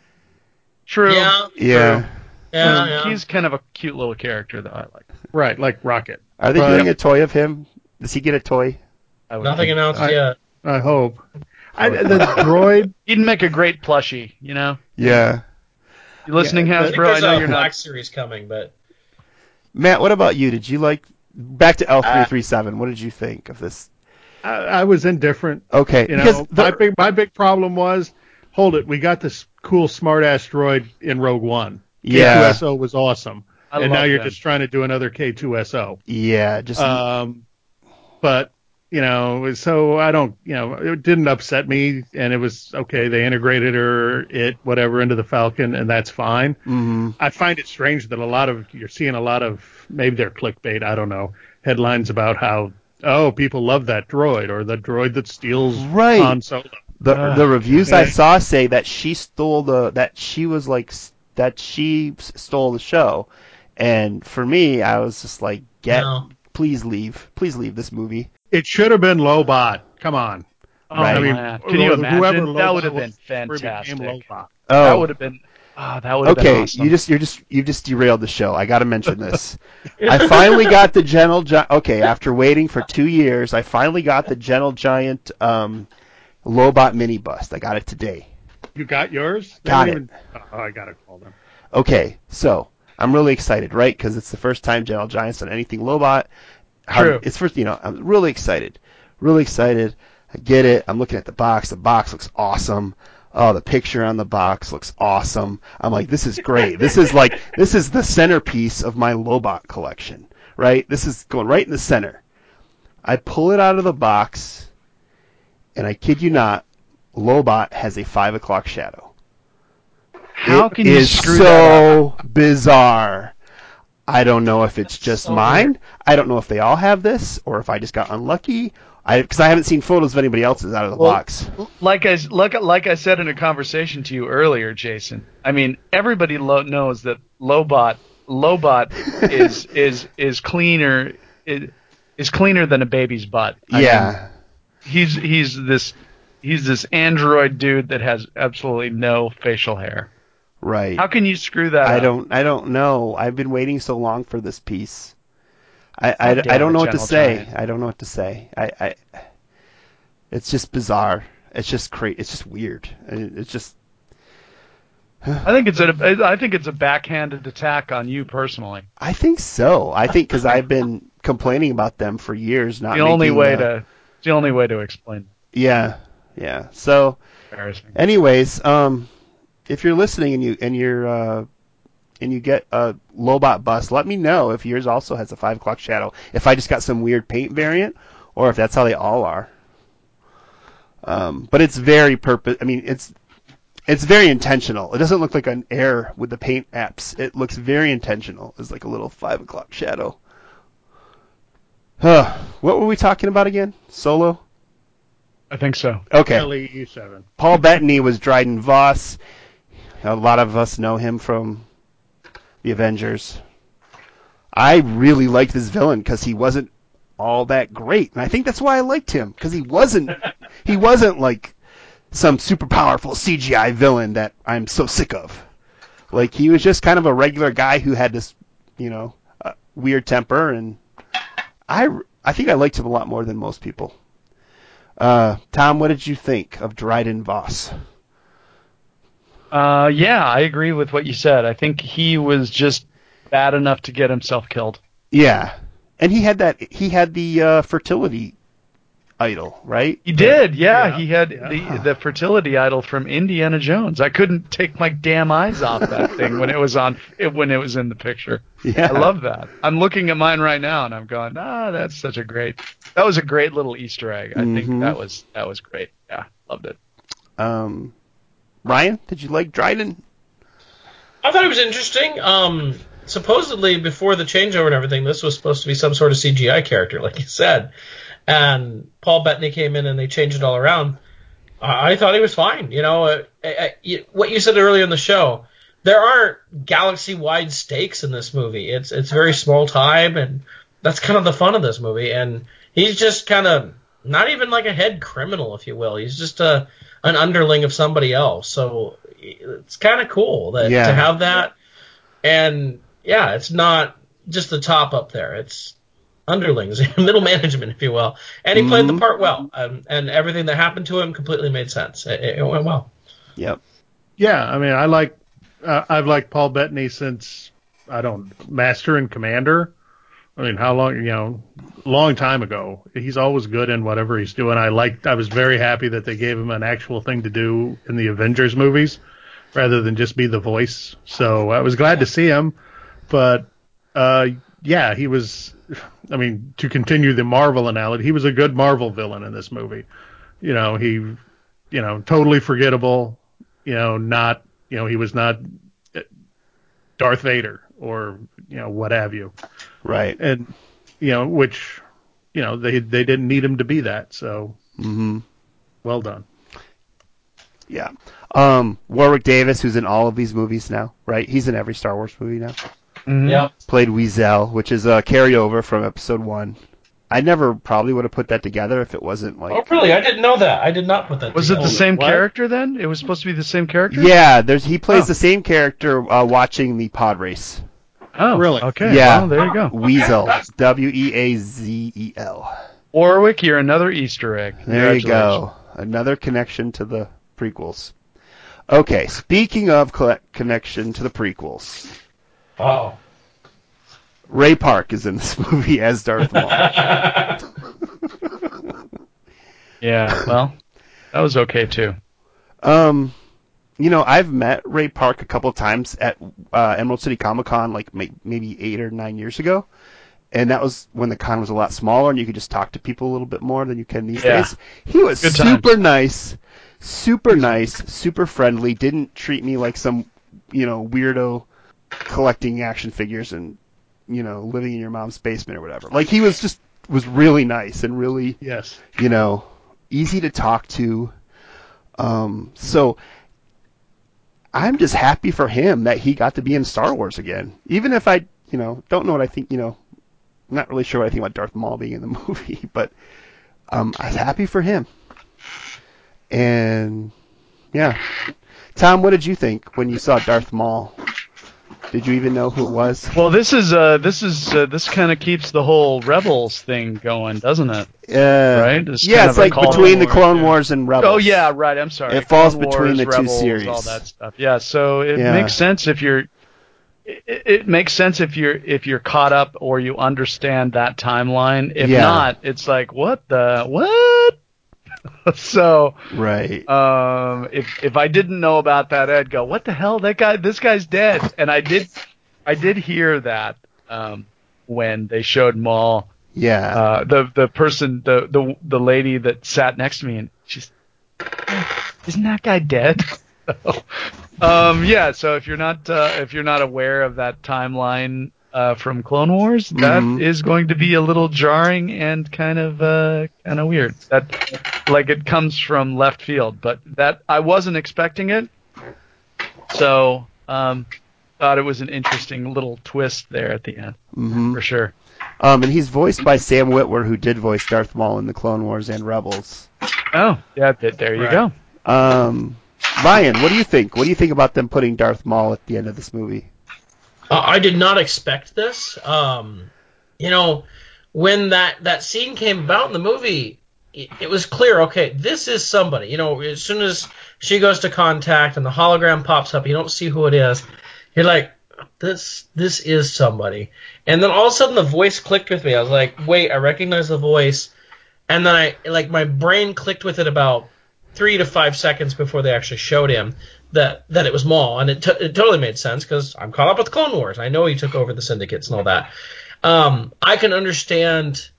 True. Yeah, Yeah. yeah, Um, yeah. He's kind of a cute little character that I like. Right, like Rocket. Are they But- doing a toy of him? Does he get a toy? I would Nothing think. announced I- yet. I hope. I, the droid. He'd make a great plushie, you know? Yeah. You listening, Yeah, I think Hasbro? I there's know a you're Black not. Series coming, but Matt, what about you? Did you like back to L three three seven? What did you think of this? I, I was indifferent. Okay, You because know, the- my big my big problem was, hold it, we got this cool smart asteroid in Rogue One. Yeah. K2SO was awesome, I and now you're them. just trying to do another K2SO. yeah, just Um, but you know, so I don't, you know, it didn't upset me, and it was okay. They integrated her, it, whatever, into the Falcon, and that's fine. mhm. I find it strange that a lot of you're seeing a lot of maybe they're clickbait, I don't know, headlines about how oh people love that droid or the droid that steals Right. Han Solo. the Ah, the reviews I saw say that she stole the that she was like that she stole the show, and for me, I was just like, get No. please leave, please leave this movie. It should have been Lobot. Come on. Oh, Right. I mean, man. Can you whoever imagine? That Lobot would have been before he became fantastic. Lobot. Oh, That would have been. Oh, that would okay. been awesome. You just you're just you just derailed the show. I got to mention this. I finally got the Gentle Giant. Okay, after waiting for two years, I finally got the Gentle Giant um, Lobot mini bust. I got it today. You got yours? They Got it. Even, oh, I gotta call them. Okay, so I'm really excited, right? Because it's the first time Gentle Giant's done anything Lobot. How- True. It's first, you know, I'm really excited, really excited. I get it. I'm looking at the box. The box looks awesome. Oh, the picture on the box looks awesome. I'm like, this is great. this is like, this is the centerpiece of my Lobot collection, right? This is going right in the center. I pull it out of the box, and I kid you not, Lobot has a five o'clock shadow. How It can you screw that up? so bizarre. I don't know if it's just so mine. weird. I don't know if they all have this or if I just got unlucky. I because I haven't seen photos of anybody else's out of the Well, box. Like I like like I said in a conversation to you earlier, Jason. I mean, everybody lo- knows that Lobot Lobot is is is cleaner. It, is cleaner than a baby's butt. I mean, yeah. he's he's this he's this android dude that has absolutely no facial hair. right. How can you screw that? I up? don't. I don't know. I've been waiting so long for this piece. I I, I don't know what to Channel say. Giant. I don't know what to say. I, I it's just bizarre. It's just crazy. It's just weird. It's just I think it's a I think it's a backhanded attack on you personally. I think so. I think because I've been complaining about them for years. Not the only way the- to the only way to explain. Yeah. Yeah. So, Embarrassing. anyways, um, if you're listening and you and you're uh, and you get a Lobot bus, let me know if yours also has a five o'clock shadow. If I just got some weird paint variant, or if that's how they all are. Um, but it's very purpose. I mean, it's it's very intentional. It doesn't look like an error with the paint apps. It looks very intentional. It's like a little five o'clock shadow. Huh. What were we talking about again? Solo. I think so. Okay. LEE seven. Paul Bettany was Dryden Voss. A lot of us know him from the Avengers. I really liked this villain because he wasn't all that great, and I think that's why I liked him because he wasn't he wasn't like some super powerful CGI villain that I'm so sick of. Like he was just kind of a regular guy who had this, you know, uh, weird temper, and I I think I liked him a lot more than most people. Uh, Tom, what did you think of Dryden Voss? Uh, yeah, I agree with what you said. I think he was just bad enough to get himself killed. Yeah, and he had that. He had the uh, fertility idol, right? He did, yeah. Yeah, he had yeah. the the fertility idol from Indiana Jones. I couldn't take my damn eyes off that thing when it was on it, when it was in the picture. Yeah, I love that. I'm looking at mine right now and I'm going, ah, that's such a great. That was a great little Easter egg. I Mhm. think that was that was great. Yeah, loved it. Um, Ryan, did you like Dryden? I thought it was interesting. Um, supposedly, before the changeover and everything, this was supposed to be some sort of CGI character, like you said. And Paul Bettany came in and they changed it all around. I, I thought he was fine. You know, uh, you- what you said earlier in the show, there aren't galaxy-wide stakes in this movie. It's it's very small time, and that's kind of the fun of this movie. And he's just kind of not even like a head criminal, if you will. He's just a an underling of somebody else. So it's kind of cool that Yeah. to have that. And yeah, it's not just the top up there. It's underlings, middle management, if you will. And he played the part well, um, and everything that happened to him completely made sense. It, it went well. Yep. Yeah, I mean, I like uh, I've liked Paul Bettany since I don't Master and Commander. I mean, how long? You know, long time ago. He's always good in whatever he's doing. I liked. I was very happy that they gave him an actual thing to do in the Avengers movies, rather than just be the voice. So I was glad to see him. But uh, yeah, he was. I mean, to continue the Marvel analogy, he was a good Marvel villain in this movie. You know, he, you know, totally forgettable. You know, not. You know, he was not uh, Darth Vader or you know what have you Right. and you know which you know they they didn't need him to be that so hmm well done Yeah. Um, Warwick Davis, who's in all of these movies now, right? He's in every Star Wars movie now. Mhm. Yeah. Played Weasel, which is a carryover from Episode One. I never probably would have put that together if it wasn't like. Oh, really? I didn't know that. I did not put that. Was it the same What? character then? It was supposed to be the same character. Yeah, there's he plays Oh. the same character uh, watching the pod race. Oh, Really? Okay. Yeah. Well, there you go. Weasel, W E A Z E L. Warwick, you're another Easter egg. There you go. Another connection to the prequels. Okay, speaking of colle- connection to the prequels, Oh. Ray Park is in this movie as Darth Maul. Yeah. Well, that was okay too. Um, you know, I've met Ray Park a couple of times at uh, Emerald City Comic Con, like may- maybe eight or nine years ago, and that was when the con was a lot smaller and you could just talk to people a little bit more than you can these Yeah. days. He was Good super nice, super nice, super friendly. Didn't treat me like some, you know, weirdo collecting action figures and you know living in your mom's basement or whatever. Like he was just was really nice and really yes you know, easy to talk to. Um, so I'm just happy for him that he got to be in Star Wars again. Even if I, you know, don't know what I think, you know, I'm not really sure what I think about Darth Maul being in the movie, but um, I was happy for him. And yeah, Tom, what did you think when you saw Darth Maul? Did you even know who it was? Well, this is uh, this is uh, this kind of keeps the whole Rebels thing going, doesn't it? Uh, Right? It's yeah, it's like between the Clone yeah. Wars and Rebels. Oh yeah, right. I'm sorry. It falls Clone between Wars, the two series. All that stuff. Yeah. So it Yeah. makes sense if you're. It, it makes sense if you're if you're caught up or you understand that timeline. If Yeah. not, it's like what the what. so Right. um, if if I didn't know about that, I'd go, "What the hell? That guy, this guy's dead." And I did, I did hear that um, when they showed Maul. yeah. Uh, the the person, the the the lady that sat next to me, and she's, isn't that guy dead? um, yeah. So if you're not uh, if you're not aware of that timeline uh, from Clone Wars, that is Mhm. going to be a little jarring and kind of uh, kind of weird. That like it comes from left field, but that I wasn't expecting it. So um, thought it was an interesting little twist there at the end hmm for sure. Um, and he's voiced by Sam Witwer, who did voice Darth Maul in the Clone Wars and Rebels. Oh, yeah, th- there you Right. go. Um, Ryan, what do you think? What do you think about them putting Darth Maul at the end of this movie? Uh, I did not expect this. Um, you know, when that that scene came about in the movie, it, it was clear. Okay, this is somebody. You know, as soon as she goes to contact and the hologram pops up, you don't see who it is. You're like, this this is somebody. And then all of a sudden the voice clicked with me. I was like, wait, I recognize the voice. And then I like my brain clicked with it about three to five seconds before they actually showed him that that it was Maul, and it, t- it totally made sense because I'm caught up with Clone Wars. I know he took over the syndicates and all that. Um, I can understand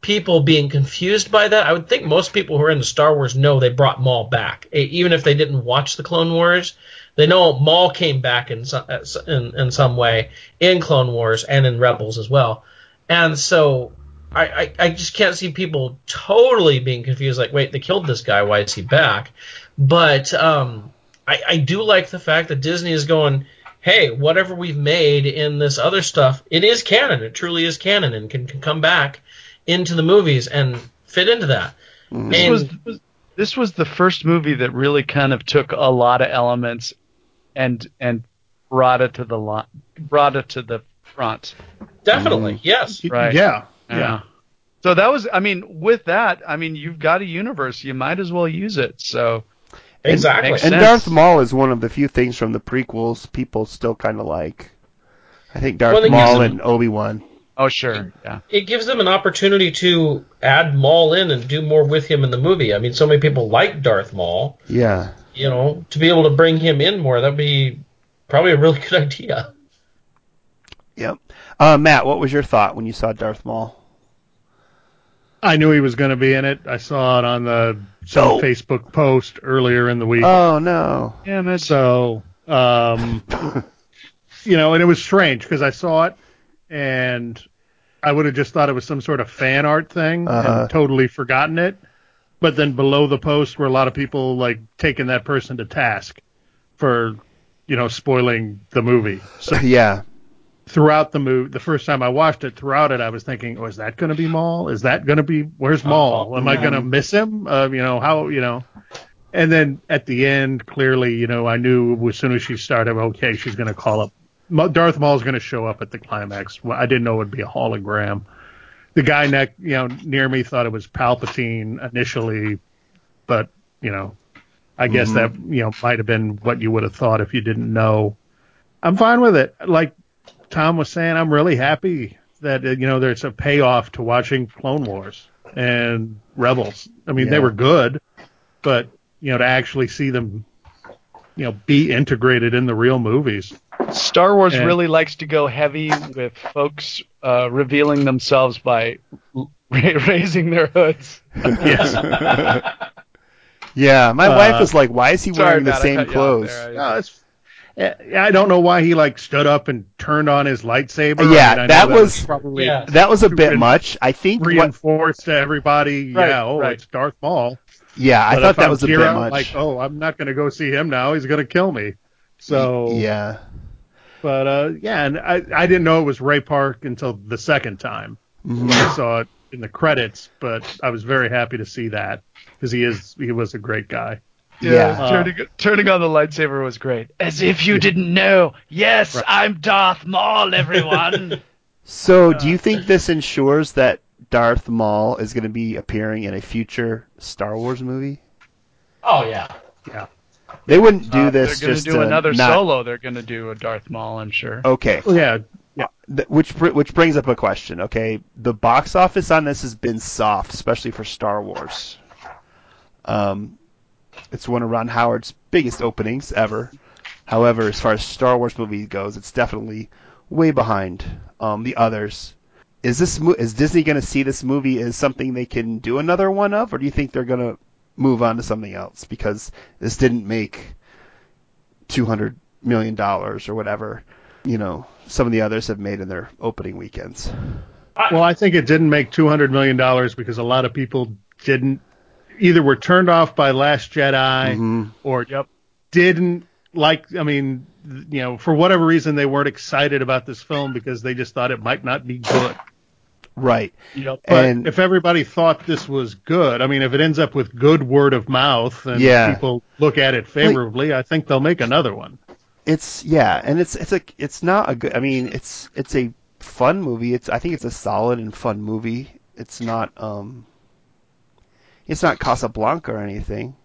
people being confused by that. I would think most people who are into Star Wars know they brought Maul back, even if they didn't watch the Clone Wars. They know Maul came back in some in, in some way in Clone Wars and in Rebels as well, and so I, I, I just can't see people totally being confused. Like, wait, they killed this guy. Why is he back? But um, I, I do like the fact that Disney is going, hey, whatever we've made in this other stuff, it is canon. It truly is canon and can, can come back into the movies and fit into that. Mm-hmm. This And- was this was the first movie that really kind of took a lot of elements and and brought it to the lo- brought it to the front. Definitely, yes. Right. Yeah. Yeah. So that was, I mean, with that, I mean, you've got a universe, you might as well use it. So Exactly. makes And. Darth Maul is one of the few things from the prequels people still kind of like. I think Darth Well, Maul use and Obi Wan. oh sure, yeah. it gives them an opportunity to add Maul in and do more with him in the movie. I mean, so many people like Darth Maul. Yeah. You know, to be able to bring him in more, that'd be probably a really good idea. Yep. Uh, Matt, what was your thought when you saw Darth Maul? I knew he was going to be in it. I saw it on the some Oh. Facebook post earlier in the week. Oh no. Yeah, man. So, um, you know, and it was strange because I saw it and I would have just thought it was some sort of fan art thing Uh-huh. and totally forgotten it. But then below the post were a lot of people like taking that person to task for, you know, spoiling the movie. So yeah. Throughout the movie, the first time I watched it, throughout it, I was thinking, oh, is that going to be Maul? Is that going to be, where's Maul? Am I going to miss him? Uh, you know, how, you know, and then at the end, clearly, you know, I knew as soon as she started, okay, she's going to call up, Darth Maul's going to show up at the climax. I didn't know it would be a hologram. The guy neck, you know, near me thought it was Palpatine initially, but, you know, I guess that, you know, might have been what you would have thought if you didn't know. I'm fine with it. Like, Tom was saying, I'm really happy that uh, you know there's a payoff to watching Clone Wars and Rebels. I mean, they were good, but you know to actually see them, you know, be integrated in the real movies. Star Wars And- really likes to go heavy with folks uh, revealing themselves by ra- raising their hoods. Yes. Yeah. My Uh, wife was like, "Why is he wearing the same cut you off clothes?" I- no, it's, I don't know why he like stood up and turned on his lightsaber. I Yeah, mean, I know that was- probably Yeah. That was a bit much. I think. What, reinforced to everybody. Right, yeah, oh, right. it's Darth Maul. yeah, I But thought that I'm was a bit much. Like, oh, I'm not going to go see him now. He's going to kill me. So yeah. But uh, yeah, and I, I didn't know it was Ray Park until the second time. when I saw it in the credits, but I was very happy to see that because he is he was a great guy. Yeah. Uh, turning, turning on the lightsaber was great. As if you didn't know. Yes, Right. I'm Darth Maul, everyone. So, do you think this ensures that Darth Maul is going to be appearing in a future Star Wars movie? Oh yeah. Yeah. They wouldn't do Uh, this They're going to do another not- solo. They're going to do a Darth Maul, I'm sure. Okay. Well, yeah. Yeah. Th- which which brings up a question. Okay, the box office on this has been soft, especially for Star Wars. Um, it's one of Ron Howard's biggest openings ever. However, as far as Star Wars movie goes, it's definitely way behind um, the others. Is this mo- is Disney going to see this movie as something they can do another one of, or do you think they're going to move on to something else because this didn't make two hundred million dollars or whatever? You know, some of the others have made in their opening weekends. Well, I think it didn't make two hundred million dollars because a lot of people didn't either were turned off by Last Jedi Mhm. or didn't like. I mean, you know, for whatever reason, they weren't excited about this film because they just thought it might not be good. Right. Yep. But And- if everybody thought this was good, I mean, if it ends up with good word of mouth and Yeah. people look at it favorably, I think they'll make another one. It's yeah, and it's it's a it's not a good. I mean, it's it's a fun movie. It's I think it's a solid and fun movie. It's not um. It's not Casablanca or anything,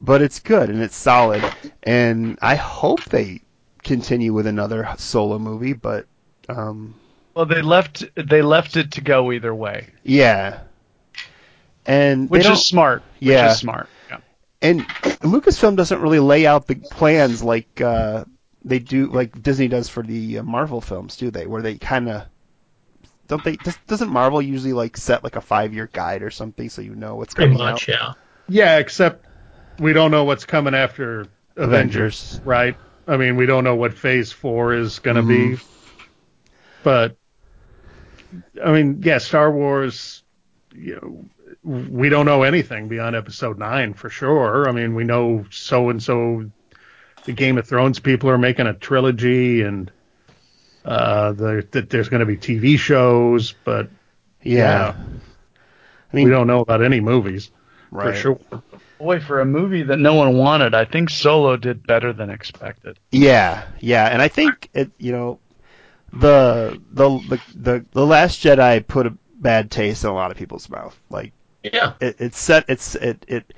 but it's good and it's solid. And I hope they continue with another solo movie. But um, Well, they left they left it to go either way, yeah, and which is smart. Yeah. Which is smart. Yeah. and Lucasfilm doesn't really lay out the plans like uh, they do, like Disney does for the uh, Marvel films, do they? Where they kind of don't they? Does, doesn't Marvel usually like set like a five-year guide or something so you know what's Pretty coming much, out? yeah. Yeah, except we don't know what's coming after Avengers, Avengers. right? I mean, we don't know what Phase Four is going to Mhm. be, but I mean, yeah, Star Wars. You know, we don't know anything beyond Episode Nine for sure. I mean, we know so and so. The Game of Thrones people are making a trilogy, and uh, the, that there's going to be TV shows, but Yeah, I we don't know about any movies right. for sure. Boy, for a movie that no one wanted, I think Solo did better than expected. Yeah, yeah, and I think it. You know, the the the the, the Last Jedi put a bad taste in a lot of people's mouth. Like Yeah. it, it set it's it it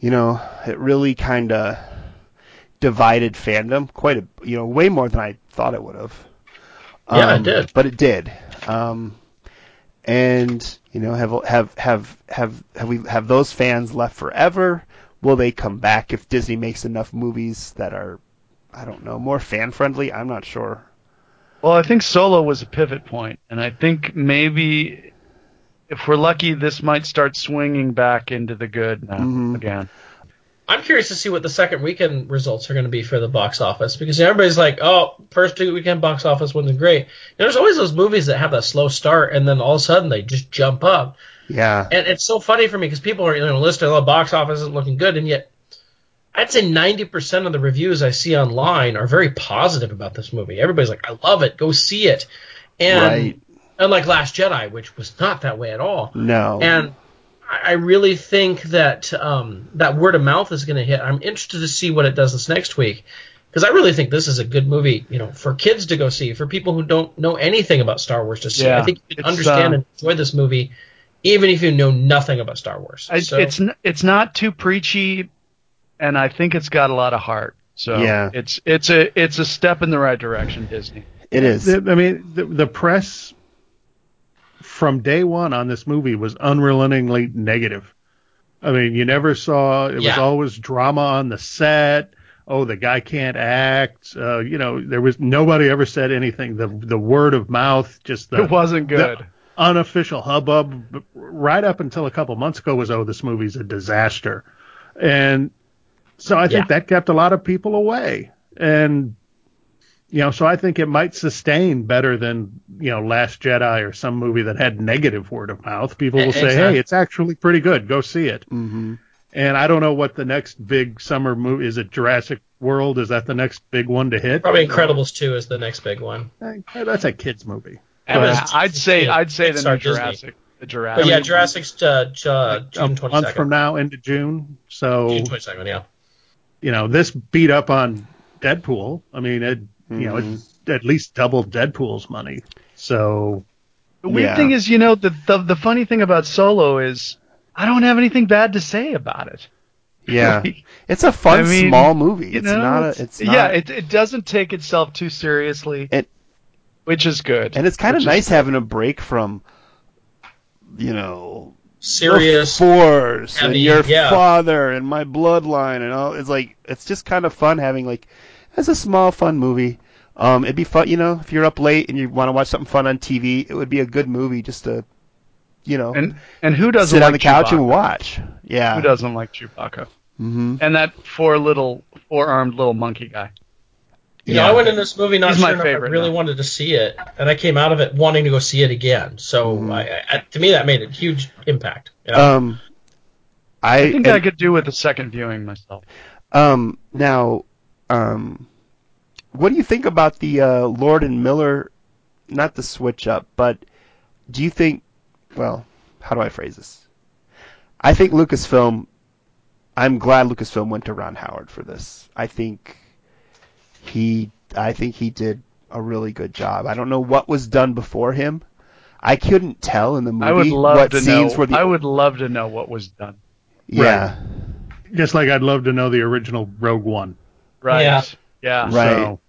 you know it really kind of divided fandom quite a you know way more than I thought it would have. Yeah, it did. But it did. Um, and you know have have have have have we have those fans left forever? Will they come back if Disney makes enough movies that are I don't know more fan friendly? I'm not sure. Well, I think Solo was a pivot point, and I think maybe if we're lucky, this might start swinging back into the good now Mhm. again. I'm curious to see what the second weekend results are going to be for the box office because everybody's like, "Oh, first weekend box office wasn't great." You know, there's always those movies that have that slow start and then all of a sudden they just jump up, Yeah. and it's so funny for me because people are you know listing, "Oh, box office isn't looking good," and yet I'd say 90% of the reviews I see online are very positive about this movie. Everybody's like, "I love it, go see it," and Right. unlike Last Jedi, which was not that way at all. No. And I I really think that um, that word of mouth is going to hit. I'm interested to see what it does this next week because I really think this is a good movie, you know, for kids to go see, for people who don't know anything about Star Wars to see. Yeah, I think you can understand uh, and enjoy this movie, even if you know nothing about Star Wars. I, So- It's n- it's not too preachy, and I think it's got a lot of heart. So Yeah. it's it's a it's a step in the right direction, Disney. it is. I mean, the, the press from day one on this movie was unrelentingly negative. I mean, you never saw it was Yeah. always drama on the set. Oh, the guy can't act. Uh, you know, there was nobody ever said anything. The the word of mouth, just the it wasn't good. unofficial hubbub right up until a couple months ago was oh this movie's a disaster and so i think Yeah. that kept a lot of people away and you know so i think it might sustain better than you know last jedi or some movie that had negative word of mouth people will E- say hey it's actually pretty good go see it hmm and i don't know what the next big summer movie is it jurassic world is that the next big one to hit probably Incredibles 2 is the next big one. That's a kids movie That was I'd say yeah, I'd say the Pixar new Disney. Jurassic. The Jurassic. But yeah, Jurassic's uh, Ju- uh, a June twenty month from now into June. So June twenty second. Yeah. you know this beat up on Deadpool. I mean, it you know Mhm. it at least double Deadpool's money. So The weird Yeah. thing is, you know, the, the the funny thing about Solo is I don't have anything bad to say about it. Yeah, Like, it's a fun I mean, small movie. you It's know, not. A, it's- it's yeah, not, it it doesn't take itself too seriously, It- which is good. and it's kind of nice having a break from, you know, Serious. the Force and your yeah. father and my bloodline and all. It's like it's just kind of fun having like it's a small fun movie. Um, it'd be fun, you know, if you're up late and you want to watch something fun on TV, it would be a good movie just to, you know, And and who doesn't sit like on the couch Chewbacca? and watch. Yeah. Who doesn't like Chewbacca? hmm And that four little four armed little monkey guy. Yeah, know, I went in this movie not He's sure my enough I really now. wanted to see it, and I came out of it wanting to go see it again. So Mhm. I, I, to me, that made a huge impact. You know? Um, I, I think and- I could do with a second viewing myself. Um, now, um, what do you think about the uh, Lord and Miller? Not the switch up, but do you think? Well, how do I phrase this? I think Lucasfilm. I'm glad Lucasfilm went to Ron Howard for this. I think he. I think he did a really good job. I don't know what was done before him. I couldn't tell in the movie I would love what to scenes know. were the. I would love to know what was done. yeah. just like I'd love to know the original Rogue One. Right. Yeah. Yeah. Right. So,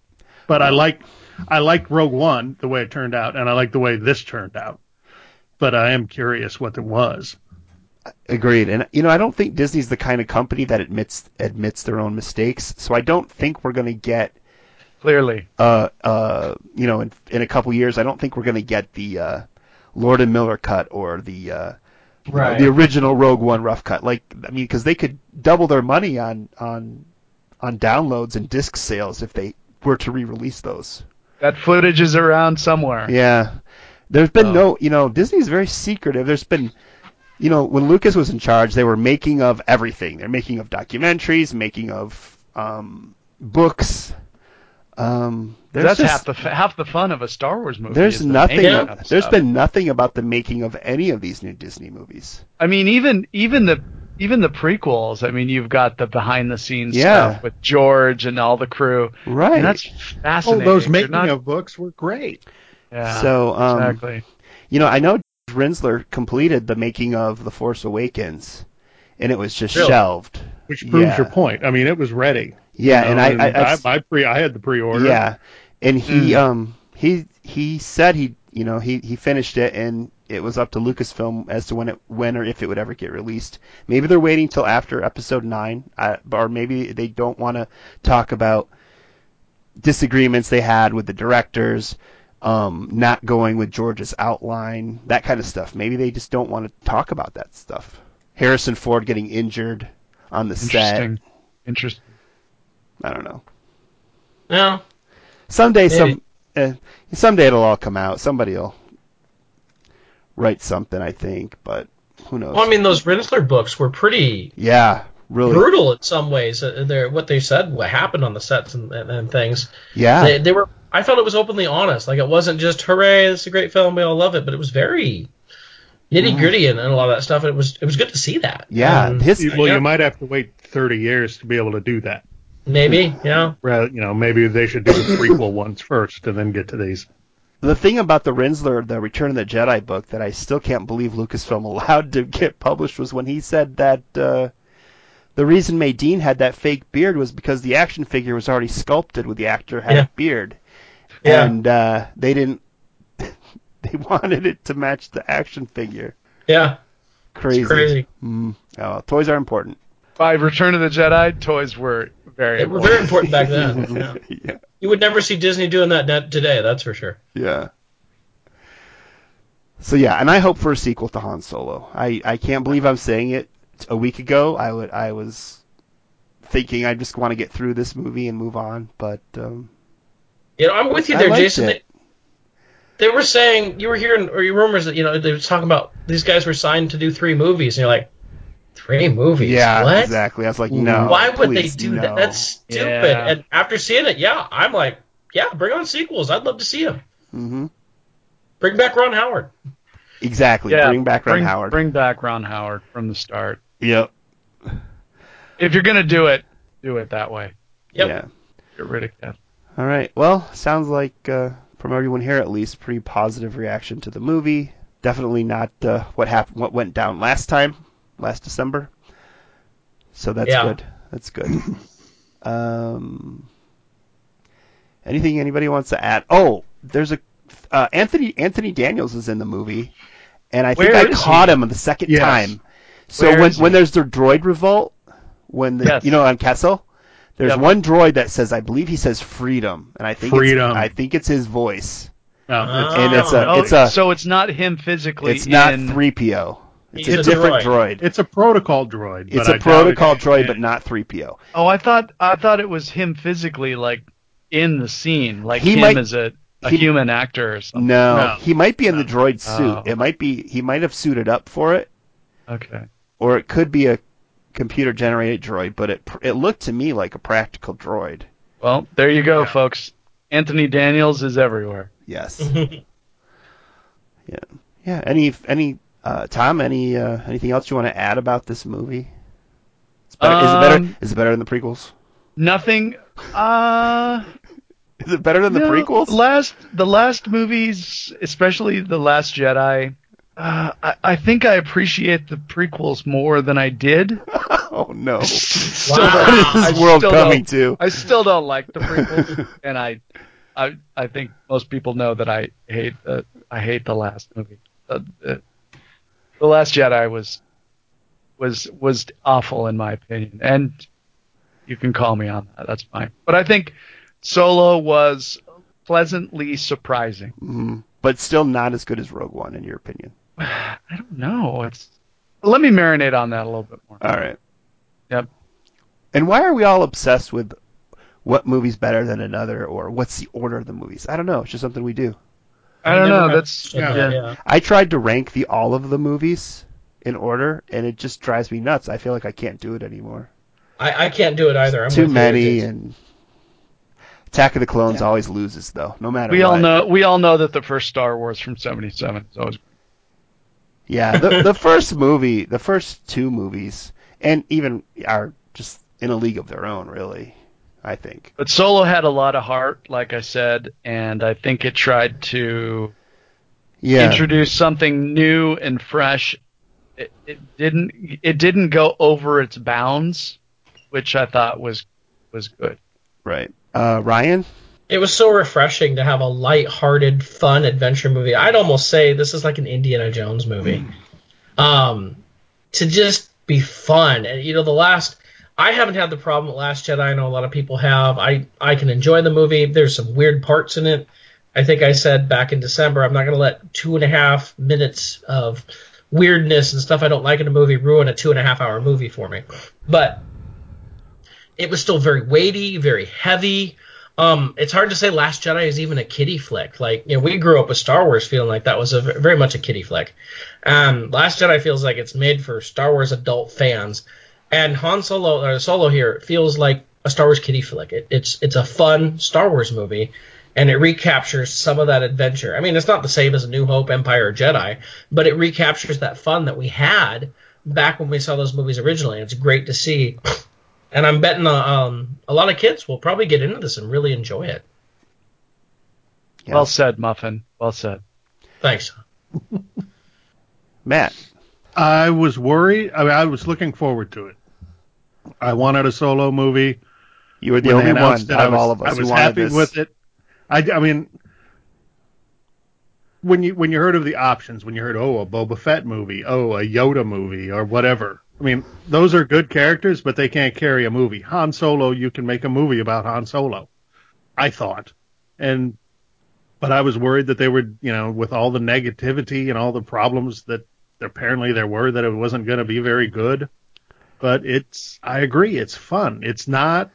but I like I like Rogue One the way it turned out, and I like the way this turned out. But I am curious what it was. Agreed. And you know, I don't think Disney's the kind of company that admits admits their own mistakes. So I don't think we're going to get Clearly. uh uh you know in in a couple years I don't think we're going to get the uh Lord and Miller cut or the uh you know, Right. the original Rogue One rough cut. Like I mean cuz they could double their money on on on downloads and disc sales if they were to re-release those. That footage is around somewhere. Yeah. There's been Oh. no, you know, Disney's very secretive. There's been, you know, when Lucas was in charge, they were making of everything. They're making of documentaries, making of um, books. Um, there's That's just, half the half the fun of a Star Wars movie. there's nothing. making Yeah. of There's stuff. been nothing about the making of any of these new Disney movies. I mean, even even the even the prequels. I mean, you've got the behind the scenes Yeah. stuff with George and all the crew. Right. And that's Oh, fascinating. those making not- of books were great. Yeah, so, um, exactly. you know, I know Rinzler completed the making of The Force Awakens, and it was just Really? shelved. Which proves Yeah. your point. I mean, it was ready. Yeah, you and know, I, I, I, I, pre I had the pre-order. Yeah, and he Mm. um he he said he you know he he finished it and it was up to Lucasfilm as to when it when or if it would ever get released. Maybe they're waiting till after Episode Nine, uh, or maybe they don't want to talk about disagreements they had with the directors. Um, not going with George's outline, that kind of stuff. Maybe they just don't want to talk about that stuff. Harrison Ford getting injured on the set. Interesting. Interesting. I don't know. No. Someday, Maybe. some uh, someday it'll all come out. Somebody'll write something, I think, but who knows? Well, I mean, those Rinzler books were pretty yeah, really, brutal in some ways. Uh, They're, what they said, what happened on the sets and, and, and things. yeah, They, they were. I felt it was openly honest. Like it wasn't just hooray, this is a great film, we all love it, but it was very nitty gritty and, and a lot of that stuff. And it was it was good to see that. yeah. And His, Well, Yeah. you might have to wait 30 years to be able to do that. maybe, yeah. Rather, you know, maybe they should do the prequel ones first and then get to these. The thing about the Rinzler, the Return of the Jedi book that I still can't believe Lucasfilm allowed to get published was when he said that uh, the reason Madine had that fake beard was because the action figure was already sculpted with the actor had Yeah. a beard, Yeah. and uh, they didn't. they wanted it to match the action figure. Yeah. Crazy. It's crazy. Mm. Oh, toys are important. By Return of the Jedi, toys were very. They were very important back then. Yeah. yeah. You would never see Disney doing that today, that's for sure. Yeah. So yeah, and I hope for a sequel to Han Solo. I, I can't believe I'm saying it. A week ago, I would I was thinking I just want to get through this movie and move on, but um, You know, I'm with you there, Jason. They, they were saying you were hearing or your rumors that you know they were talking about these guys were signed to do three movies, and you're like, three movies? yeah, what? exactly. I was like, no. Why would they do no. that? That's stupid. Yeah. And after seeing it, yeah, I'm like, yeah, bring on sequels. I'd love to see them. hmm Bring back Ron Howard. Exactly. Yeah, bring back Ron bring, Howard. Bring back Ron Howard from the start. Yep. If you're gonna do it, do it that way. Yep. Yeah. Get rid of Kath. All right. Well, sounds like uh, from everyone here at least, pretty positive reaction to the movie. Definitely not uh, what happened, what went down last time, last December. So that's Yeah. good. That's good. um, anything anybody wants to add? Oh, there's a uh, Anthony Anthony Daniels is in the movie, and I think I caught he? him the second Yes. time. So Where when is when there's the droid revolt, when the Yes. you know on Kessel, there's Yep. one droid that says I believe he says freedom, and I think Freedom. It's, I think it's his voice, No, it's- and it's a Oh, it's a so it's not him physically. it's not in, three PO. It's He's a a different droid. droid. it's a protocol droid. It's but I a protocol it- droid, yeah. but not three PO. Oh, I thought I thought it was him physically, like in the scene, like He him might- as a, a he- human actor or something. No, No. he might be in the droid suit. Oh. It might be he might have suited up for it, Okay. or it could be a computer generated droid. But it it looked to me like a practical droid. Well, there you go, Yeah. folks. Anthony Daniels is everywhere. Yes. yeah. Yeah. Any any uh, Tom? Any uh, anything else you want to add about this movie? It's better, is it better? Um, Is it better than the prequels? Nothing. Uh, Is it better than the no, prequels? Last the last movies, especially the Last Jedi. Uh, I, I think I appreciate the prequels more than I did. oh no! Wow. What is I this world still coming don't- to? I still don't like the prequels, and I, I, I think most people know that I hate the I hate the last movie. Uh, the, Last Jedi was was was awful in my opinion, and you can call me on that. That's fine. But I think Solo was pleasantly surprising. Mhm. But still not as good as Rogue One, in your opinion. I don't know. It's let me marinate on that a little bit more. All right. Yep. And why are we all obsessed with what movie's better than another, or what's the order of the movies? I don't know. It's just something we do. I don't know. That's said yeah. yeah. I tried to rank the all of the movies in order, and it just drives me nuts. I feel like I can't do it anymore. I, I can't do it either. I'm Too many, and Attack of the Clones always loses, though, no matter We what. all know. We all know that the first Star Wars from '77 is always Yeah, the the first movie, the first two movies, and even are just in a league of their own, really. I think. But Solo had a lot of heart, like I said, and I think it tried to Yeah. introduce something new and fresh. It, it didn't. It didn't go over its bounds, which I thought was was good. right. Uh, Ryan. It was so refreshing to have a light-hearted, fun adventure movie. I'd almost say this is like an Indiana Jones movie. Um, to just be fun, and you know, the last. I haven't had the problem with Last Jedi. I know a lot of people have. I I can enjoy the movie. There's some weird parts in it. I think I said back in December, I'm not going to let two and a half minutes of weirdness and stuff I don't like in a movie ruin a two and a half hour movie for me. But it was still very weighty, very heavy. Um, it's hard to say Last Jedi is even a kiddie flick. Like, you know, we grew up with Star Wars feeling like that was a very much a kiddie flick. Um, Last Jedi feels like it's made for Star Wars adult fans, and Han Solo or Solo here feels like a Star Wars kiddie flick. It, it's it's a fun Star Wars movie, and it recaptures some of that adventure. I mean, it's not the same as A New Hope, Empire, or Jedi, but it recaptures that fun that we had back when we saw those movies originally. It's great to see and I'm betting uh, um, a lot of kids will probably get into this and really enjoy it. Yeah. Well said, Muffin. Well said. Thanks. Matt. I was worried. I, mean, I was looking forward to it. I wanted a solo movie. You were the only one out of was, all of us I was happy this. with it. I, I mean, when you when you heard of the options, when you heard oh a Boba Fett movie, oh a Yoda movie, or whatever. I mean, those are good characters, but they can't carry a movie. Han Solo, you can make a movie about Han Solo. I thought, and but I was worried that they would, you know, with all the negativity and all the problems that apparently there were, that it wasn't going to be very good. But it's, I agree, it's fun. It's not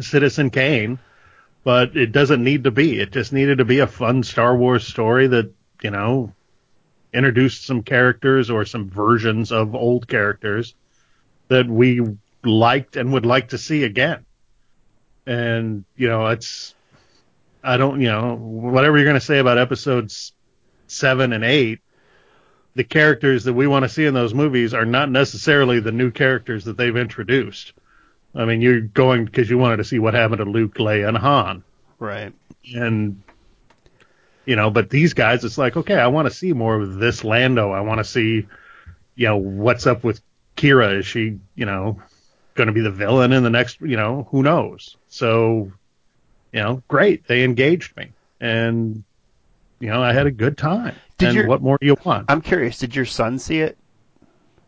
Citizen Kane, but it doesn't need to be. It just needed to be a fun Star Wars story that, you know, introduced some characters or some versions of old characters that we liked and would like to see again. And, you know, it's, I don't, you know, whatever you're going to say about episodes seven and eight, the characters that we want to see in those movies are not necessarily the new characters that they've introduced. I mean, you're going because you wanted to see what happened to Luke, Leia, and Han. Right. And, you know, but these guys, it's like, okay, I want to see more of this Lando. I want to see, you know, what's up with Qi'ra. Is she, you know, going to be the villain in the next, you know, who knows? So, you know, great. They engaged me. And, you know, I had a good time. Did and your- what more do you want? I'm curious. Did your son see it?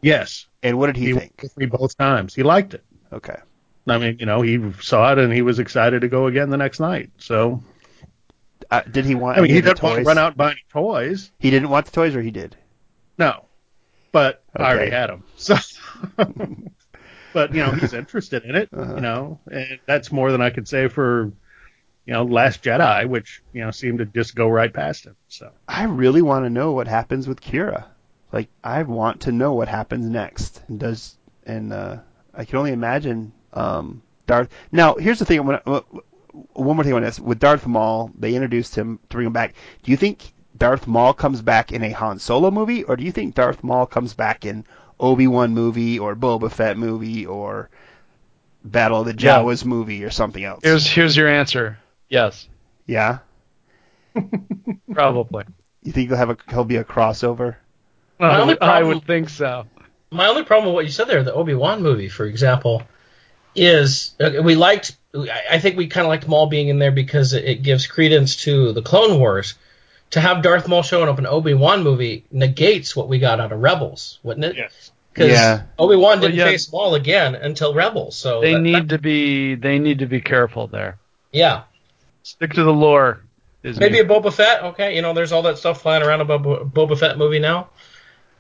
yes. And what did he, He think? me both times. He liked it. Okay. I mean, you know, he saw it and he was excited to go again the next night. So, Uh, did he want? I mean, he didn't want to run out and buy any toys. He didn't want the toys, or he did. No, but I already had them. So, but you know, he's interested in it. Uh-huh. You know, and that's more than I could say for you know Last Jedi, which you know seemed to just go right past him. So I really want to know what happens with Qi'ra. Like, I want to know what happens next. And does and uh, I can only imagine um, Darth. Now, here's the thing. When, uh, one more thing on this. With Darth Maul, they introduced him to bring him back. Do you think Darth Maul comes back in a Han Solo movie, or do you think Darth Maul comes back in Obi Wan movie, or Boba Fett movie, or Battle of the Yeah. Jawas movie, or something else? Here's here's your answer. Yes, yeah. probably. You think he'll have a he'll be a crossover? My I only would, I would think so. My only problem with what you said there, the Obi Wan movie, for example, is uh, we liked. I I think we kind of liked Maul being in there because it, it gives credence to the Clone Wars. To have Darth Maul showing up in Obi Wan movie negates what we got out of Rebels, wouldn't it? yes, Because Yeah. Obi Wan didn't yeah. face Maul again until Rebels. So They that- need to be they need to be careful there. yeah. Stick to the lore. Disney. Maybe a Boba Fett. Okay, you know, there's all that stuff flying around about Bo- Boba Fett movie now.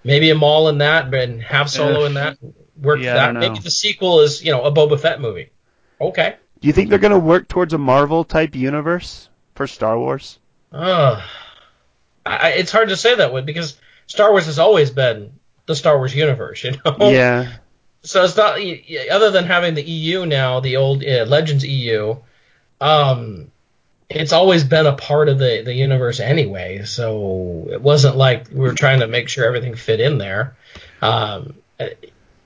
Maybe a Maul in that, and have Solo in that. Work yeah, that. Maybe the sequel is, you know, a Boba Fett movie. Okay. Do you think they're going to work towards a Marvel type universe for Star Wars? Uh, I, it's hard to say that way because Star Wars has always been the Star Wars universe, you know. Yeah. So it's not y- y- other than having the EU now, the old uh, Legends EU. Um, it's always been a part of the the universe anyway. So it wasn't like we were trying to make sure everything fit in there. Um, I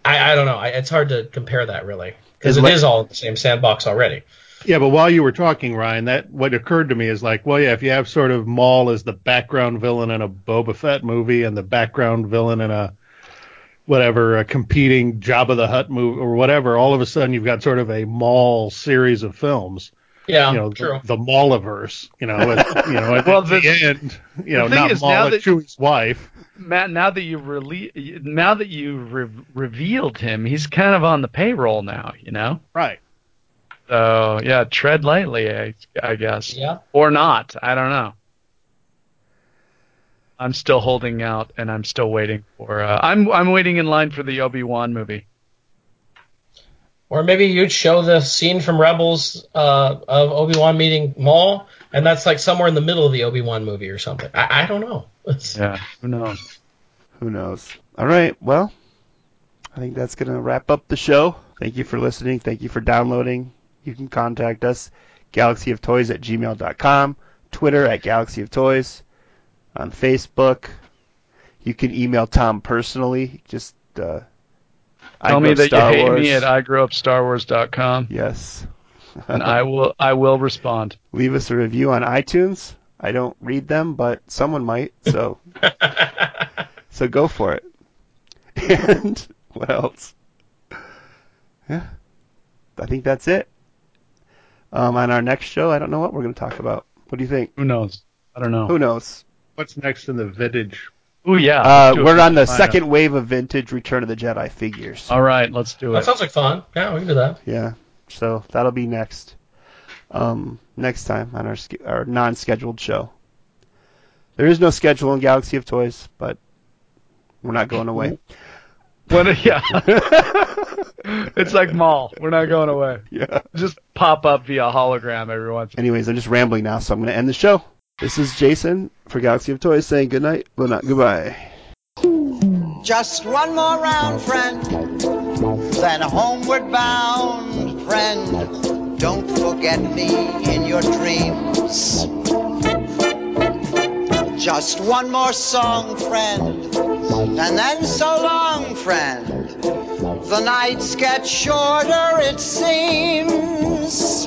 I don't know. I, it's hard to compare that really because it Le- is all in the same sandbox already. yeah. But while you were talking, Ryan, that what occurred to me is like, well, yeah, if you have sort of Maul as the background villain in a Boba Fett movie and the background villain in a whatever a competing Jabba the Hutt movie or whatever, all of a sudden you've got sort of a Maul series of films. Yeah, you know, true. the, the Mauliverse, you know, at, you know, at Well, the, the- end, you know, not is, Maul, that- Chewie's wife. Matt, now that you've rele- now that you've re- revealed him, he's kind of on the payroll now, you know. Right. So yeah, tread lightly, I, I guess, Yeah. or not. I don't know. I'm still holding out, and I'm still waiting for. Uh, I'm I'm waiting in line for the Obi Wan movie. Or maybe you'd show the scene from Rebels uh, of Obi Wan meeting Maul, and that's like somewhere in the middle of the Obi Wan movie or something. I, I don't know. Yeah, who knows? Who knows? All right. Well, I think that's going to wrap up the show. Thank you for listening. Thank you for downloading. You can contact us, galaxyoftoys at gmail.com, Twitter at Galaxy of Toys, on Facebook. You can email Tom personally. Just uh, Tell me Love that Star you hate Wars. me at igrowupstarwars.com, Yes. and I will I will respond. Leave us a review on iTunes. I don't read them, but someone might. So so go for it. And what else? Yeah, I think that's it. Um, on our next show, I don't know what we're going to talk about. What do you think? Who knows? I don't know. Who knows? What's next in the vintage? Ooh yeah. Uh, let's do it. we're on the Fine. second wave of vintage Return of the Jedi figures. All right, let's do it. that sounds like fun. Yeah, we can do that. Yeah, so that'll be next. Um, next time on our our non-scheduled show. There is no schedule in Galaxy of Toys, but we're not going away. When, yeah, it's like Maul. We're not going away. yeah. Just pop up via hologram every once. Anyways, I'm just rambling now, so I'm going to end the show. This is Jason for Galaxy of Toys saying good night, well not goodbye. Just one more round, friend. Then homeward bound, friend. don't forget me in your dreams. Just one more song, friend, and then so long, friend. The nights get shorter, it seems.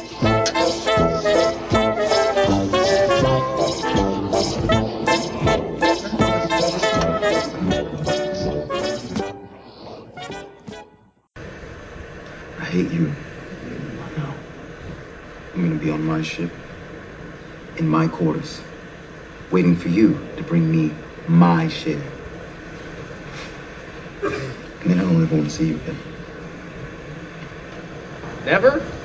Hate you. I know. I'm gonna be on my ship, in my quarters, waiting for you to bring me my share. And then I don't ever want to see you again. Never?